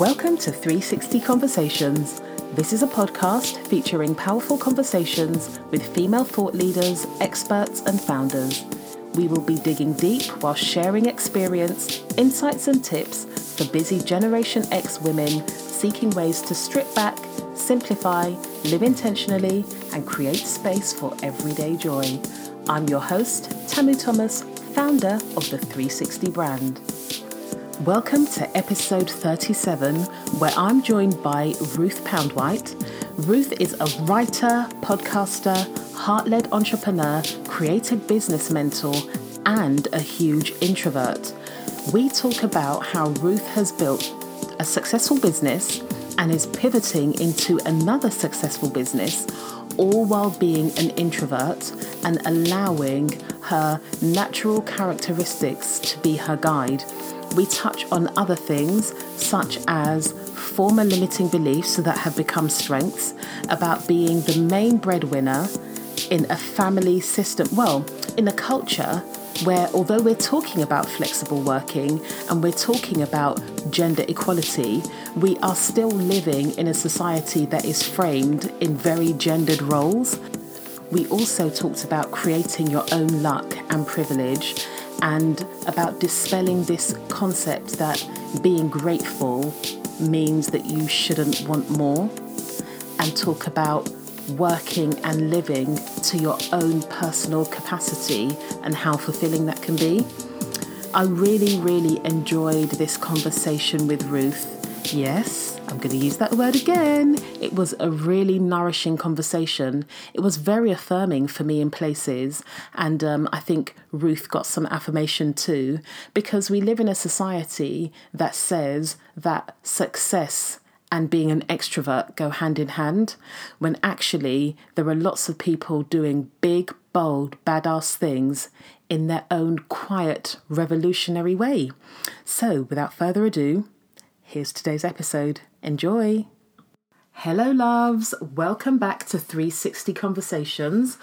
Welcome to 360 Conversations. This is a podcast featuring powerful conversations with female thought leaders, experts, and founders. We will be digging deep while sharing experience, insights, and tips for busy Generation X women seeking ways to strip back, simplify, live intentionally, and create space for everyday joy. I'm your host, Tamu Thomas, founder of the 360 brand. Welcome to episode 37, where I'm joined by Ruth Poundwhite. Ruth is a writer, podcaster, heart led entrepreneur, creative business mentor, and a huge introvert. We talk about how Ruth has built a successful business and is pivoting into another successful business, all while being an introvert and allowing her natural characteristics to be her guide we touch on other things such as former limiting beliefs that have become strengths, about being the main breadwinner in a family system, well, in a culture where although we're talking about flexible working and we're talking about gender equality, we are still living in a society that is framed in very gendered roles. We also talked about creating your own luck and privilege and about dispelling this concept that being grateful means that you shouldn't want more, and talk about working and living to your own personal capacity and how fulfilling that can be. I really, really enjoyed this conversation with Ruth. Yes, I'm going to use that word again. It was a really nourishing conversation. It was very affirming for me in places. And um, I think Ruth got some affirmation too, because we live in a society that says that success and being an extrovert go hand in hand, when actually there are lots of people doing big, bold, badass things in their own quiet, revolutionary way. So, without further ado, Here's today's episode. Enjoy! Hello, loves. Welcome back to 360 Conversations.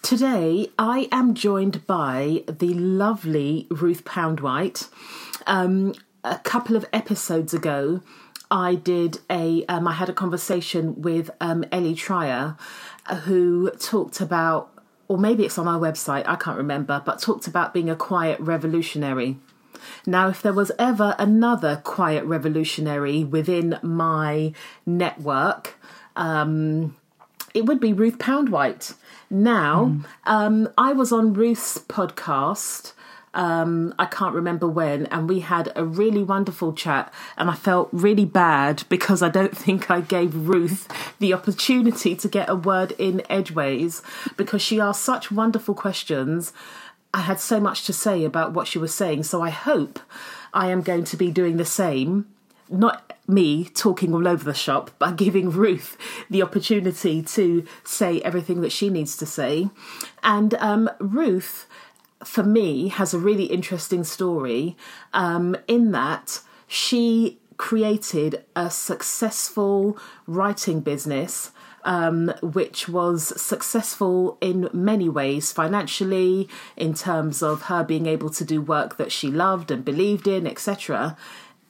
Today, I am joined by the lovely Ruth Poundwhite. Um, a couple of episodes ago, I did a um, I had a conversation with um, Ellie Trier, who talked about, or maybe it's on our website, I can't remember, but talked about being a quiet revolutionary. Now, if there was ever another quiet revolutionary within my network, um, it would be Ruth Poundwhite. Now, mm. um, I was on Ruth's podcast. Um, I can't remember when, and we had a really wonderful chat. And I felt really bad because I don't think I gave Ruth the opportunity to get a word in edgeways because she asked such wonderful questions I had so much to say about what she was saying. So I hope I am going to be doing the same. Not me talking all over the shop, but giving Ruth the opportunity to say everything that she needs to say. And um, Ruth, for me, has a really interesting story um, in that she created a successful writing business um, which was successful in many ways financially, in terms of her being able to do work that she loved and believed in, etc.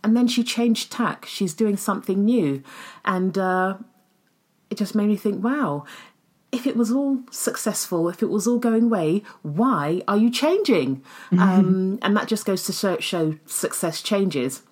And then she changed tack. She's doing something new. And uh, it just made me think, wow, if it was all successful, if it was all going way, why are you changing? Mm-hmm. Um, and that just goes to show, show success changes.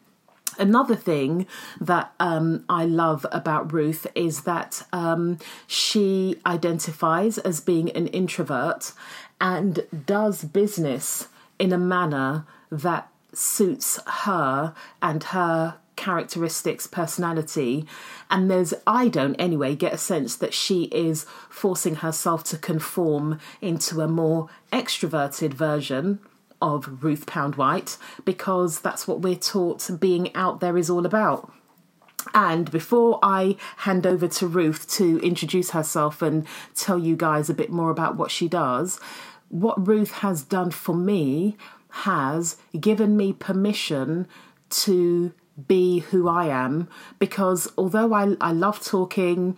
Another thing that um, I love about Ruth is that um, she identifies as being an introvert and does business in a manner that suits her and her characteristics, personality. And there's, I don't anyway, get a sense that she is forcing herself to conform into a more extroverted version of Ruth Poundwhite because that's what we're taught being out there is all about. And before I hand over to Ruth to introduce herself and tell you guys a bit more about what she does, what Ruth has done for me has given me permission to be who I am because although I, I love talking,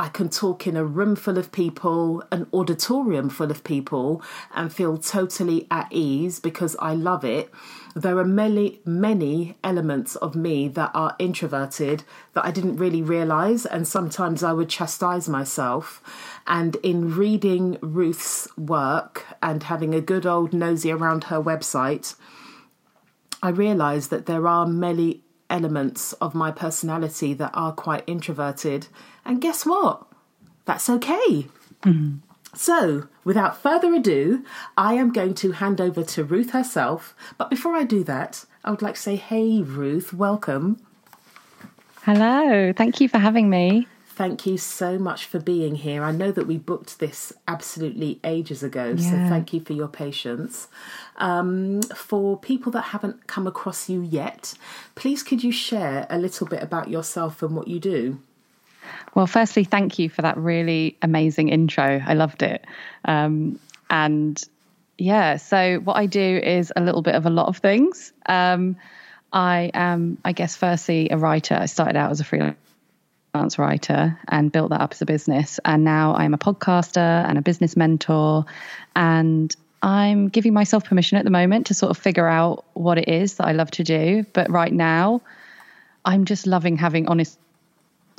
I can talk in a room full of people, an auditorium full of people, and feel totally at ease because I love it. There are many, many elements of me that are introverted that I didn't really realize, and sometimes I would chastise myself. And in reading Ruth's work and having a good old nosy around her website, I realised that there are many elements of my personality that are quite introverted. And guess what? That's okay. Mm-hmm. So, without further ado, I am going to hand over to Ruth herself. But before I do that, I would like to say, hey, Ruth, welcome. Hello, thank you for having me. Thank you so much for being here. I know that we booked this absolutely ages ago, yeah. so thank you for your patience. Um, for people that haven't come across you yet, please could you share a little bit about yourself and what you do? Well, firstly, thank you for that really amazing intro. I loved it. Um, and yeah, so what I do is a little bit of a lot of things. Um, I am, I guess, firstly, a writer. I started out as a freelance writer and built that up as a business. And now I'm a podcaster and a business mentor. And I'm giving myself permission at the moment to sort of figure out what it is that I love to do. But right now, I'm just loving having honest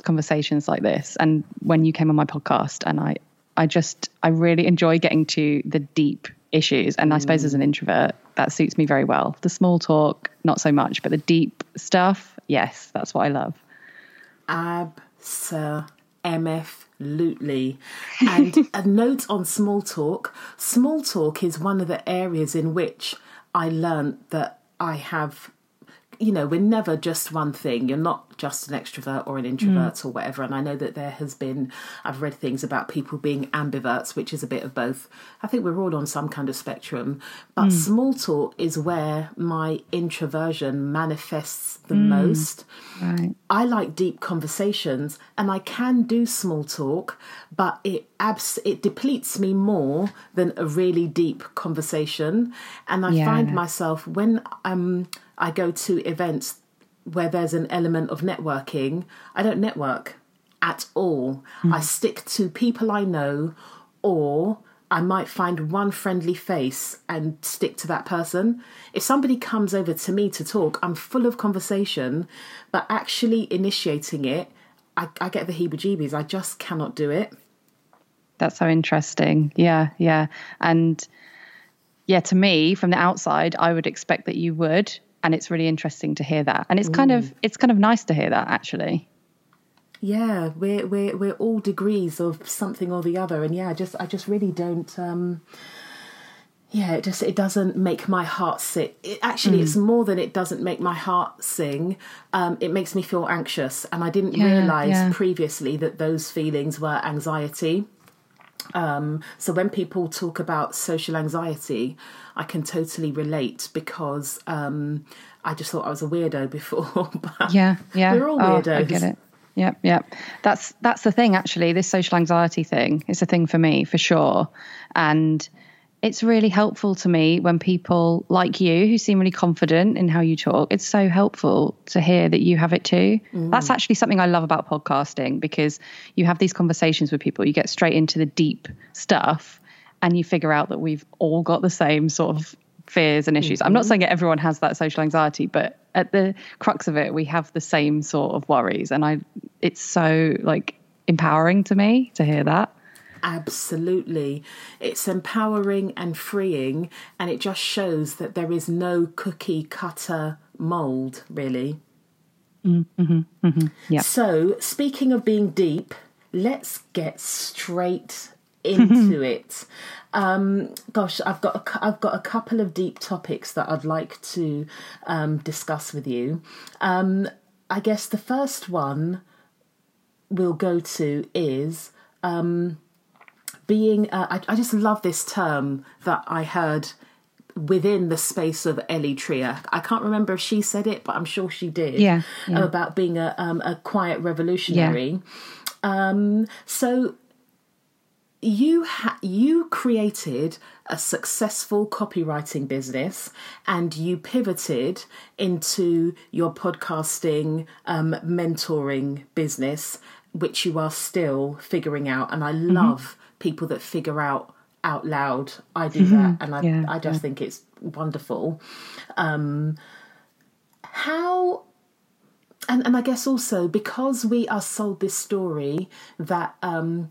conversations like this. And when you came on my podcast, and I, I just, I really enjoy getting to the deep issues. And I suppose as an mm. introvert, that suits me very well. The small talk, not so much, but the deep stuff, yes, that's what I love. Absolutely. And a note on small talk small talk is one of the areas in which I learned that I have you know, we're never just one thing. You're not just an extrovert or an introvert mm. or whatever. And I know that there has been, I've read things about people being ambiverts, which is a bit of both. I think we're all on some kind of spectrum. But mm. small talk is where my introversion manifests the mm. most. Right. I like deep conversations and I can do small talk, but it abs- it depletes me more than a really deep conversation. And I yeah. find myself when I'm I go to events where there's an element of networking, I don't network at all. Mm. I stick to people I know, or I might find one friendly face and stick to that person. If somebody comes over to me to talk, I'm full of conversation, but actually initiating it, I, I get the heebie jeebies. I just cannot do it. That's so interesting. Yeah, yeah. And yeah, to me, from the outside, I would expect that you would and it's really interesting to hear that. And it's kind of it's kind of nice to hear that actually. Yeah we're we're we're all degrees of something or the other. And yeah I just i just really don't um yeah it just it doesn't make my heart sit it, actually mm. it's more than it doesn't make my heart sing. Um it makes me feel anxious. And i didn't yeah, realize yeah. previously that those feelings were anxiety um, so when people talk about social anxiety, I can totally relate because um, I just thought I was a weirdo before. yeah, yeah, we're all weirdos. Oh, I get it. Yep, yep. That's that's the thing. Actually, this social anxiety thing is a thing for me for sure, and it's really helpful to me when people like you who seem really confident in how you talk it's so helpful to hear that you have it too mm. that's actually something i love about podcasting because you have these conversations with people you get straight into the deep stuff and you figure out that we've all got the same sort of fears and issues mm-hmm. i'm not mm-hmm. saying that everyone has that social anxiety but at the crux of it we have the same sort of worries and i it's so like empowering to me to hear that Absolutely. It's empowering and freeing, and it just shows that there is no cookie cutter mold, really. Mm-hmm, mm-hmm, yeah. So, speaking of being deep, let's get straight into it. Um, gosh, I've got a, I've got a couple of deep topics that I'd like to um, discuss with you. Um, I guess the first one we'll go to is um, being uh, I, I, just love this term that I heard within the space of Ellie Trier. I can't remember if she said it, but I'm sure she did. Yeah, yeah. about being a um, a quiet revolutionary. Yeah. Um, so you ha- you created a successful copywriting business and you pivoted into your podcasting um, mentoring business which you are still figuring out. And I love people that figure out out loud. I do that, and I Yeah, I just think it's wonderful. Um, how and and I guess also because we are sold this story that um,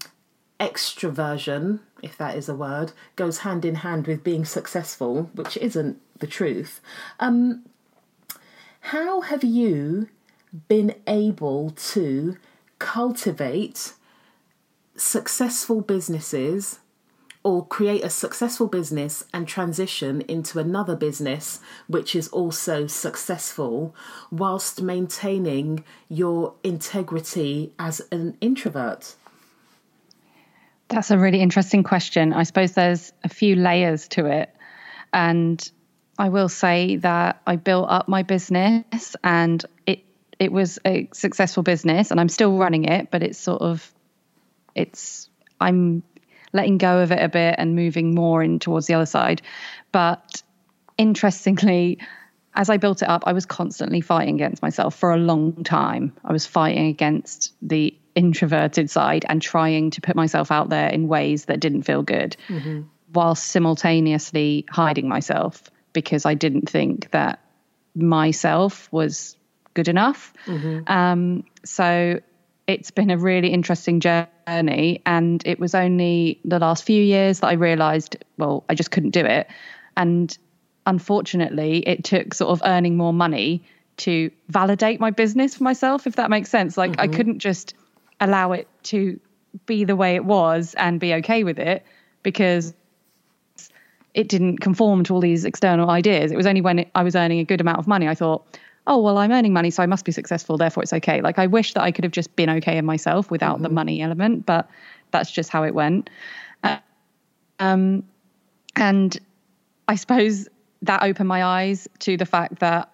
extroversion, if that is a word, goes hand in hand with being successful, which isn't the truth. Um, how have you been able to cultivate successful businesses or create a successful business and transition into another business which is also successful whilst maintaining your integrity as an introvert? That's a really interesting question. I suppose there's a few layers to it. And I will say that I built up my business and it it was a successful business and I'm still running it, but it's sort of it's I'm letting go of it a bit and moving more in towards the other side. But interestingly, as I built it up, I was constantly fighting against myself for a long time. I was fighting against the introverted side and trying to put myself out there in ways that didn't feel good, while simultaneously hiding myself because I didn't think that myself was good enough. Um, so it's been a really interesting journey. And it was only the last few years that I realized, well, I just couldn't do it. And unfortunately, it took sort of earning more money to validate my business for myself, if that makes sense. Like, I mm-hmm. couldn't just allow it to be the way it was and be okay with it because it didn't conform to all these external ideas. It was only when it, I was earning a good amount of money, I thought, oh, well, I'm earning money, so I must be successful, therefore it's okay. Like, I wish that I could have just been okay in myself without the money element, but that's just how it went. Uh, um, and I suppose that opened my eyes to the fact that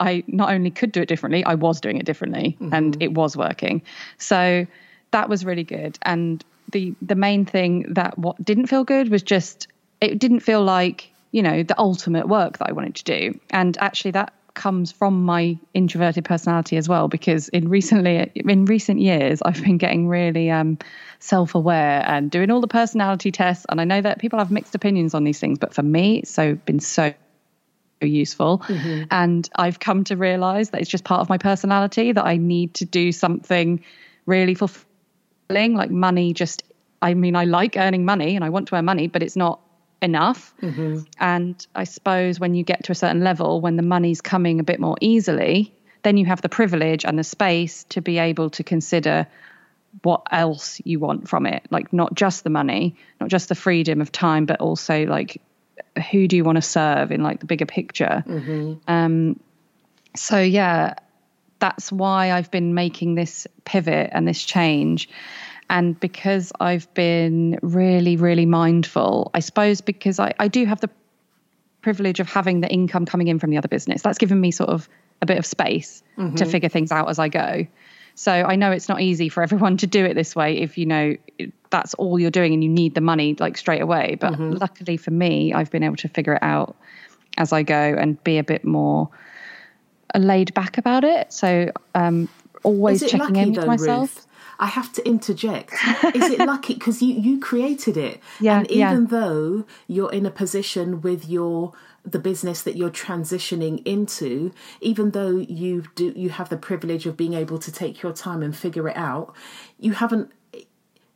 I not only could do it differently, I was doing it differently and it was working. So that was really good. And the the main thing that what didn't feel good was just it didn't feel like, you know, the ultimate work that I wanted to do. And actually that comes from my introverted personality as well because in recently in recent years I've been getting really um self-aware and doing all the personality tests and I know that people have mixed opinions on these things but for me it's so been so useful. And I've come to realize that it's just part of my personality that I need to do something really fulfilling. Like money, just, I mean, I like earning money and I want to earn money, but it's not enough. And I suppose when you get to a certain level, when the money's coming a bit more easily, then you have the privilege and the space to be able to consider what else you want from it. Like not just the money not just the freedom of time but also like who do you want to serve in like the bigger picture? Um so yeah that's why i've been making this pivot and this change and because i've been really really mindful i suppose because i, I do have the privilege of having the income coming in from the other business that's given me sort of a bit of space to figure things out as i go so I know it's not easy for everyone to do it this way if you know that's all you're doing and you need the money like straight away. But luckily for me, I've been able to figure it out as I go and be a bit more laid back about it. So um, always checking lucky in with though, myself. Ruth? I have to interject. Is it lucky because you you created it? Yeah, And yeah. even though you're in a position with your the business that you're transitioning into, even though you do you have the privilege of being able to take your time and figure it out, you haven't.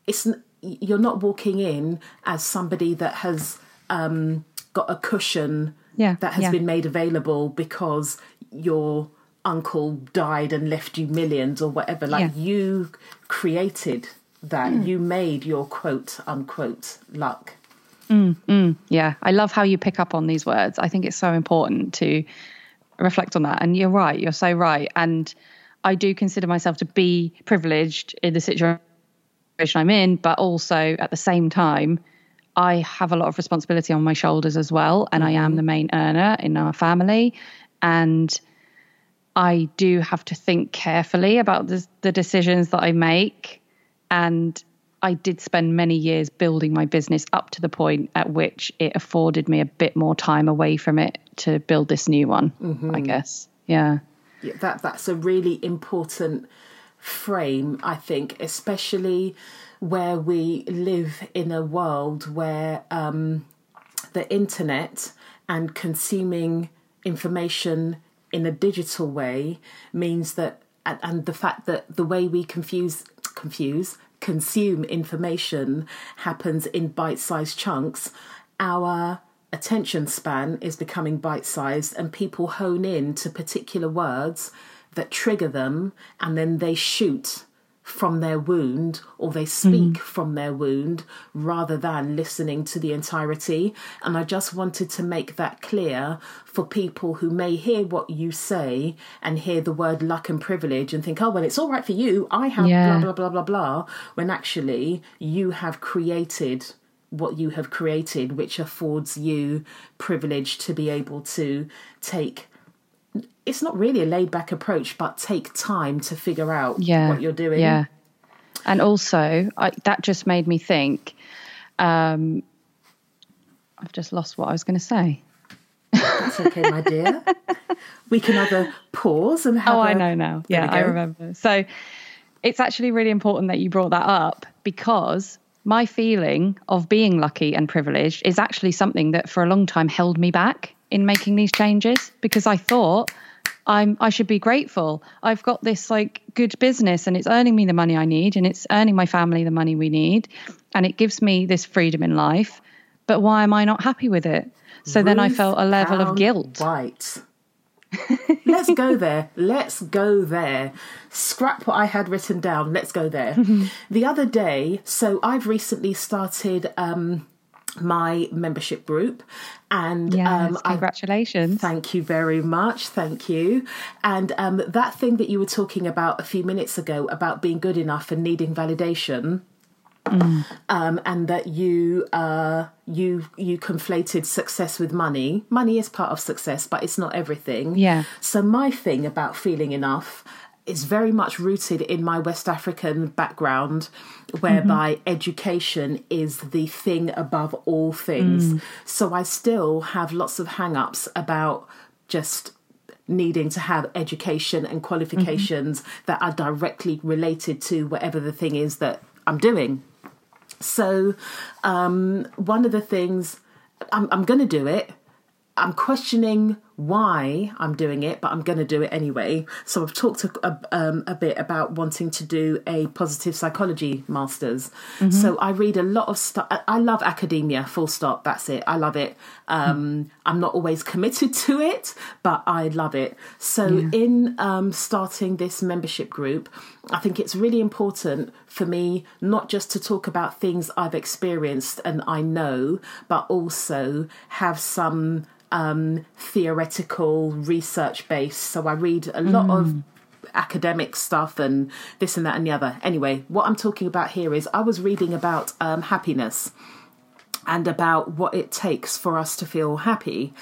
It's you're not walking in as somebody that has um, got a cushion Yeah, that has yeah. been made available because your uncle died and left you millions or whatever. Like Yeah. you created that. Mm. You made your quote unquote luck. Mm, mm, yeah, I love how you pick up on these words. I think it's so important to reflect on that. And you're right, you're so right. And I do consider myself to be privileged in the situation I'm in, but also at the same time, I have a lot of responsibility on my shoulders as well. And I am mm-hmm. the main earner in our family. And I do have to think carefully about the, the decisions that I make. And I did spend many years building my business up to the point at which it afforded me a bit more time away from it to build this new one, I guess. Yeah. Yeah, that that's a really important frame, I think, especially where we live in a world where um, the internet and consuming information in a digital way means that and, the fact that the way we confuse confuse consume information happens in bite-sized chunks our attention span is becoming bite-sized and people hone in to particular words that trigger them and then they shoot from their wound or they speak mm. from their wound rather than listening to the entirety. And I just wanted to make that clear for people who may hear what you say and hear the word luck and privilege and think, oh, well, it's all right for you. I have yeah. blah, blah, blah, blah, blah. When actually you have created what you have created, which affords you privilege to be able to take it's not really a laid back approach, but take time to figure out yeah, what you're doing. Yeah. And also, I, that just made me think. Um, I've just lost what I was going to say. That's okay, my dear. we can either pause and have. Oh, I know now. Yeah, I remember. So it's actually really important that you brought that up because my feeling of being lucky and privileged is actually something that for a long time held me back in making these changes because I thought I'm I should be grateful. I've got this like good business and it's earning me the money I need and it's earning my family the money we need and it gives me this freedom in life. But why am I not happy with it? So Ruth then I felt a level of guilt. Right. Let's go there. Let's go there. Scrap what I had written down. Let's go there. the other day, so I've recently started um, my membership group. And yes, um, congratulations. I, thank you very much. Thank you. And um, that thing that you were talking about a few minutes ago about being good enough and needing validation mm. um, and that you uh, you you conflated success with money. Money is part of success but it's not everything. Yeah. So my thing about feeling enough is very much rooted in my West African background, whereby mm-hmm. education is the thing above all things. Mm. So I still have lots of hang ups about just needing to have education and qualifications mm-hmm. that are directly related to whatever the thing is that I'm doing. So, um, one of the things I'm, I'm going to do it. I'm questioning why I'm doing it, but I'm going to do it anyway. So I've talked a, um, a bit about wanting to do a positive psychology masters. Mm-hmm. So I read a lot of stuff. I love academia, full stop. That's it. I love it. Um, mm. I'm not always committed to it, but I love it. So yeah. in um, starting this membership group, I think it's really important for me not just to talk about things I've experienced and I know, but also have some um, theoretical research base. So I read a lot mm. of academic stuff and this and that and the other. Anyway, what I'm talking about here is I was reading about um, happiness and about what it takes for us to feel happy.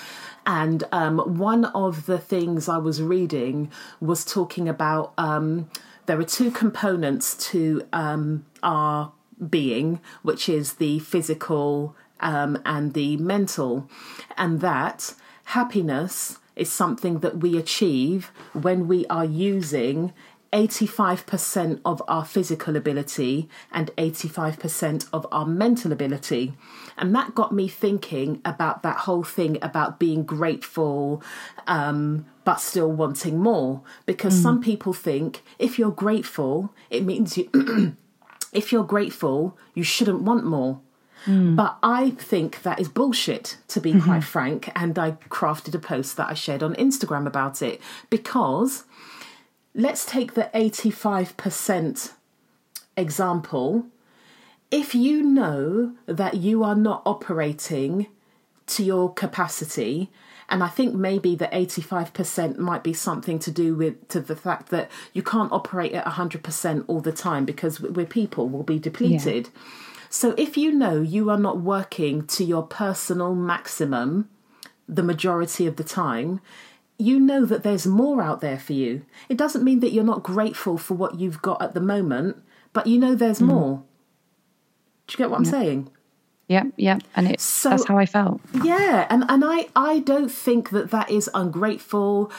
And um, one of the things I was reading was talking about um, there are two components to um, our being, which is the physical um, and the mental, and that happiness is something that we achieve when we are using 85% of our physical ability and 85% of our mental ability. And that got me thinking about that whole thing about being grateful, um, but still wanting more. Because mm. some people think if you're grateful, it means you, if you're grateful, you shouldn't want more. Mm. But I think that is bullshit, to be mm-hmm. quite frank. And I crafted a post that I shared on Instagram about it because let's take the 85% example. If you know that you are not operating to your capacity, and I think maybe the 85% might be something to do with to the fact that you can't operate at 100% all the time because we're people, will be depleted. Yeah so if you know you are not working to your personal maximum the majority of the time, you know that there's more out there for you. It doesn't mean that you're not grateful for what you've got at the moment, but you know there's mm. more. Do you get what I'm saying? Yeah, yeah, and it's so, that's how I felt. Yeah, and and I I don't think that that is ungrateful.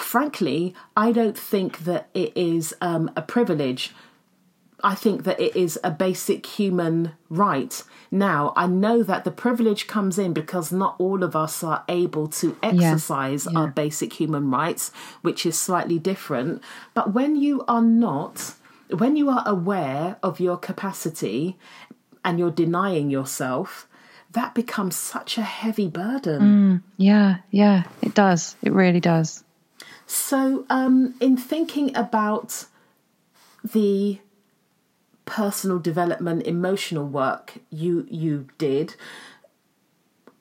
frankly, I don't think that it is um, a privilege. I think that it is a basic human right. Now, I know that the privilege comes in because not all of us are able to exercise Yeah. our basic human rights, which is slightly different. But when you are not, when you are aware of your capacity and you're denying yourself, that becomes such a heavy burden. Yeah, yeah, it does. It really does. So, um, in thinking about the personal development, emotional work you you did,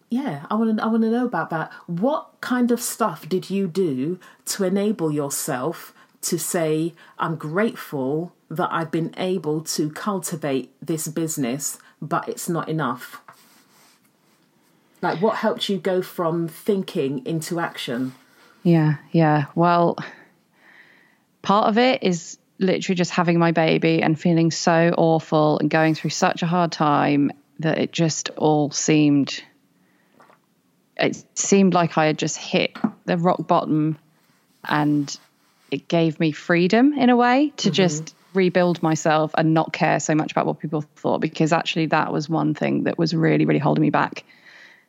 yeah, I want to I want to know about that. What kind of stuff did you do to enable yourself to say, "I'm grateful that I've been able to cultivate this business, but it's not enough." Like, what helped you go from thinking into action? Yeah, yeah. Well, part of it is literally just having my baby and feeling so awful and going through such a hard time that it just all seemed it seemed like I had just hit the rock bottom and it gave me freedom in a way to mm-hmm. just rebuild myself and not care so much about what people thought because actually that was one thing that was really really holding me back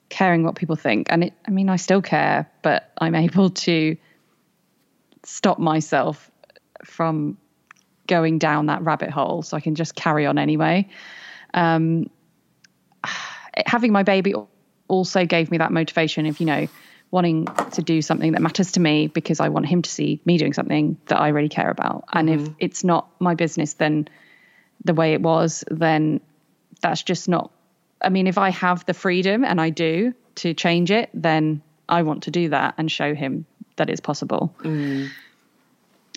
caring what people think. And it i mean i still care but i'm able to stop myself from going down that rabbit hole so i can just carry on anyway. Um, having my baby also gave me that motivation of you know wanting to do something that matters to me because i want him to see me doing something that i really care about. And if it's not my business then the way it was then that's just not I mean, if I have the freedom and I do to change it, then I want to do that and show him that it's possible.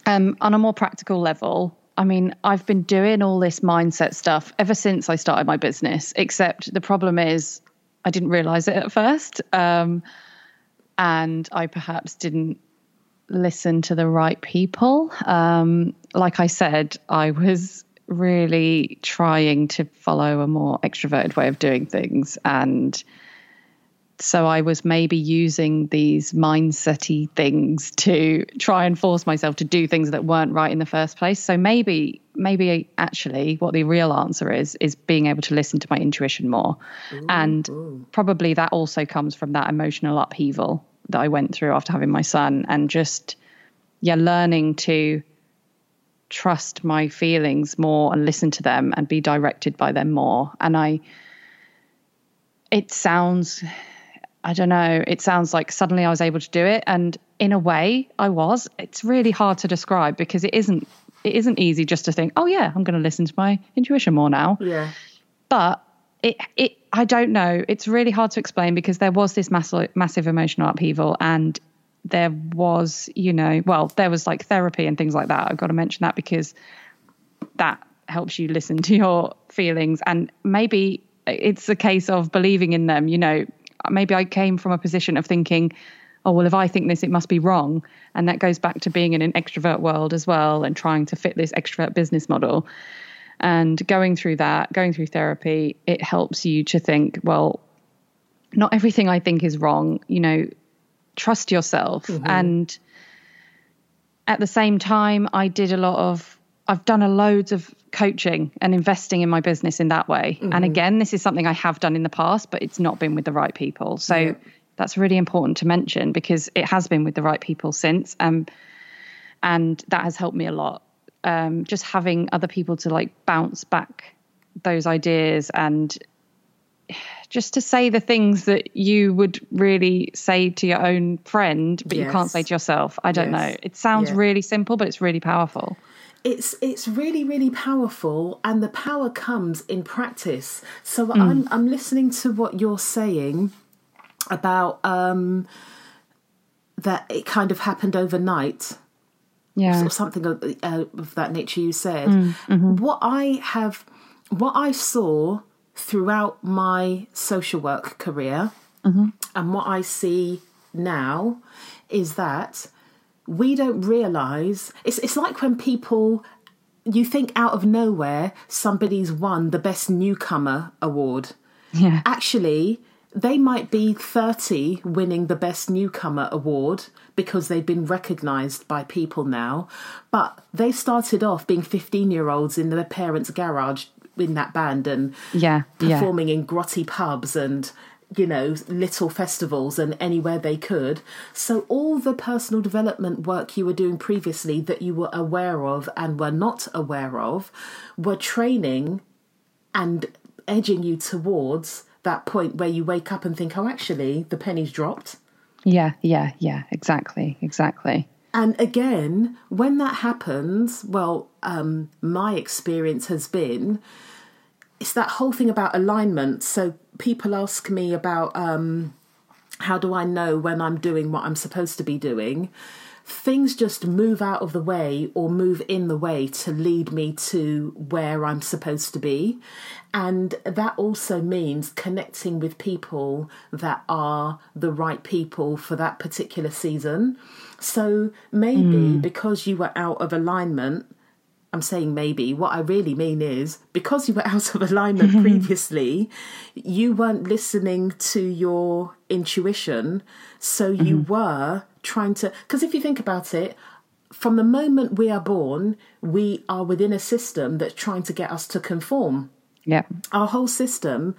Um, on a more practical level, I mean, I've been doing all this mindset stuff ever since I started my business, except the problem is I didn't realize it at first. Um, and I perhaps didn't listen to the right people. Um, like I said, I was really trying to follow a more extroverted way of doing things. And so I was maybe using these mindsety things to try and force myself to do things that weren't right in the first place. So maybe, maybe actually what the real answer is, is being able to listen to my intuition more. and probably that also comes from that emotional upheaval that I went through after having my son and just, yeah, learning to trust my feelings more and listen to them and be directed by them more. And I, it sounds, I don't know, it sounds like suddenly I was able to do it. And in a way, I was. It's really hard to describe because it isn't. It isn't easy just to think, oh yeah, I'm going to listen to my intuition more now Yeah. but it it I don't know. It's really hard to explain because there was this massive massive emotional upheaval and there was, you know, well, there was like therapy and things like that. I've got to mention that because that helps you listen to your feelings and maybe it's a case of believing in them, you know. Maybe I came from a position of thinking, oh well if I think this it must be wrong. And that goes back to being in an extrovert world as well and trying to fit this extrovert business model. And going through that going through therapy it helps you to think well not everything i think is wrong you know trust yourself. Mm-hmm. And at the same time i did a lot of i've done a loads of coaching and investing in my business in that way. And again this is something i have done in the past but it's not been with the right people. So Yeah. that's really important to mention because it has been with the right people since. Um and that has helped me a lot. Um, just having other people to like bounce back those ideas and just to say the things that you would really say to your own friend but you can't say to yourself. I don't Yes. know. It sounds Yeah. really simple but it's really powerful it's it's really really powerful and the power comes in practice. So i'm i'm listening to what you're saying about um that it kind of happened overnight. Yeah. Or something of, uh, of that nature you said. What i have what i saw throughout my social work career and what i see now is that we don't realize it's it's like when people you think out of nowhere somebody's won the best newcomer award yeah actually they might be 30 winning the best newcomer award because they've been recognized by people now but they started off being 15 year olds in their parents garage in that band and yeah performing yeah. in grotty pubs and you know little festivals and anywhere they could so all the personal development work you were doing previously that you were aware of and were not aware of were training and edging you towards that point where you wake up and think, oh, actually, the penny's dropped. Yeah, yeah, yeah, exactly, exactly. And again, when that happens, well, um, my experience has been it's that whole thing about alignment. So people ask me about um, how do I know when I'm doing what I'm supposed to be doing? things just move out of the way or move in the way to lead me to where I'm supposed to be. And that also means connecting with people that are the right people for that particular season. So maybe mm. because you were out of alignment, I'm saying maybe. What I really mean is because you were out of alignment previously, you weren't listening to your intuition. So you mm-hmm. were trying to. Because if you think about it, from the moment we are born, we are within a system that's trying to get us to conform. Yeah. Our whole system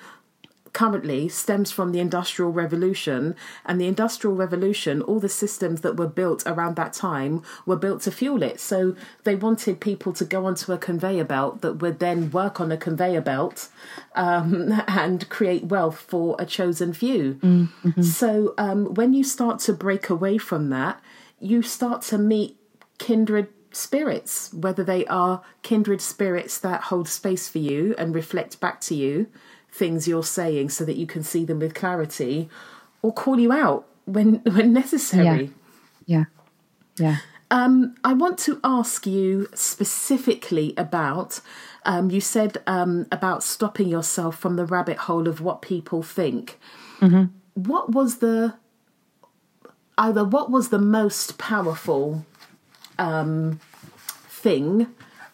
currently stems from the Industrial Revolution. And the Industrial Revolution, all the systems that were built around that time were built to fuel it. So they wanted people to go onto a conveyor belt that would then work on a conveyor belt um, and create wealth for a chosen few. Mm-hmm. So um, when you start to break away from that, you start to meet kindred spirits, whether they are kindred spirits that hold space for you and reflect back to you things you're saying so that you can see them with clarity or call you out when when necessary. Yeah. Yeah. yeah. Um, I want to ask you specifically about. Um, you said um, about stopping yourself from the rabbit hole of what people think. Mm-hmm. What was the either what was the most powerful um, thing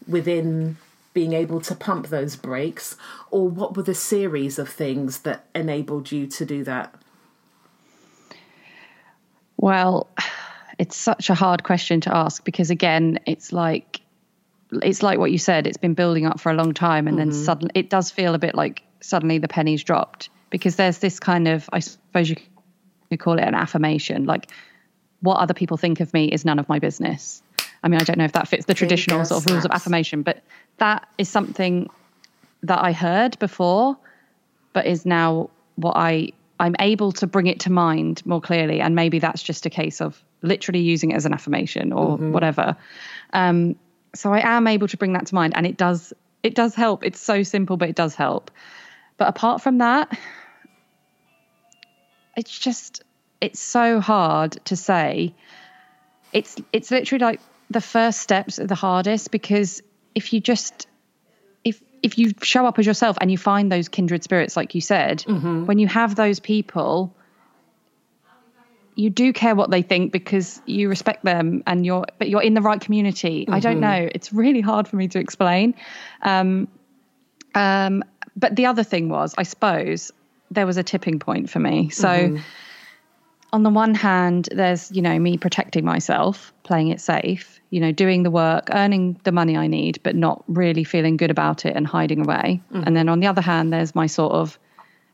within being able to pump those brakes, or what were the series of things that enabled you to do that? Well, it's such a hard question to ask because again, it's like it's like what you said. It's been building up for a long time, and mm-hmm. then suddenly it does feel a bit like suddenly the pennies dropped because there's this kind of I suppose you could call it an affirmation, like what other people think of me is none of my business. I mean, I don't know if that fits the traditional sort of rules of affirmation, but that is something that I heard before, but is now what I I'm able to bring it to mind more clearly, and maybe that's just a case of literally using it as an affirmation or mm-hmm. whatever. Um, so I am able to bring that to mind, and it does it does help. It's so simple, but it does help. But apart from that, it's just it's so hard to say. It's it's literally like the first steps are the hardest because if you just if if you show up as yourself and you find those kindred spirits like you said mm-hmm. when you have those people you do care what they think because you respect them and you're but you're in the right community mm-hmm. i don't mm-hmm. know it's really hard for me to explain um, um, but the other thing was i suppose there was a tipping point for me so mm-hmm. On the one hand there's you know me protecting myself playing it safe you know, doing the work, earning the money I need, but not really feeling good about it and hiding away. Mm-hmm. And then on the other hand, there's my sort of,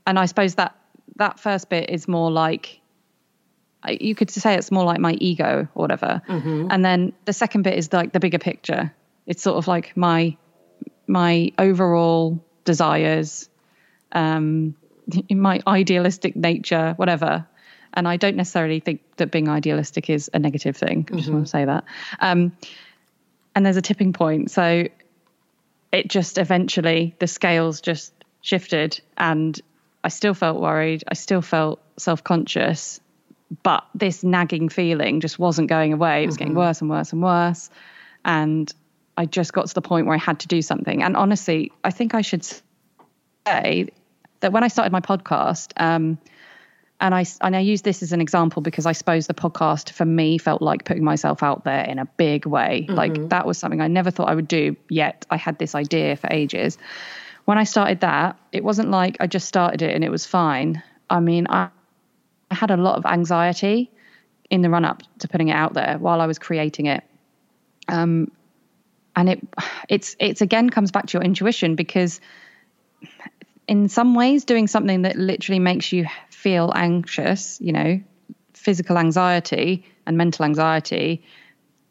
and I suppose that that first bit is more like, you could say it's more like my ego or whatever. Mm-hmm. And then the second bit is like the bigger picture. It's sort of like my my overall desires, um, my idealistic nature, whatever and I don't necessarily think that being idealistic is a negative thing. I just mm-hmm. want to say that. Um, and there's a tipping point. So it just eventually, the scales just shifted and I still felt worried. I still felt self conscious. But this nagging feeling just wasn't going away. It was mm-hmm. getting worse and worse and worse. And I just got to the point where I had to do something. And honestly, I think I should say that when I started my podcast, um, and I and I use this as an example because I suppose the podcast for me felt like putting myself out there in a big way. Mm-hmm. Like that was something I never thought I would do. Yet I had this idea for ages. When I started that, it wasn't like I just started it and it was fine. I mean, I, I had a lot of anxiety in the run up to putting it out there while I was creating it. Um, and it it's it's again comes back to your intuition because in some ways doing something that literally makes you feel anxious, you know, physical anxiety and mental anxiety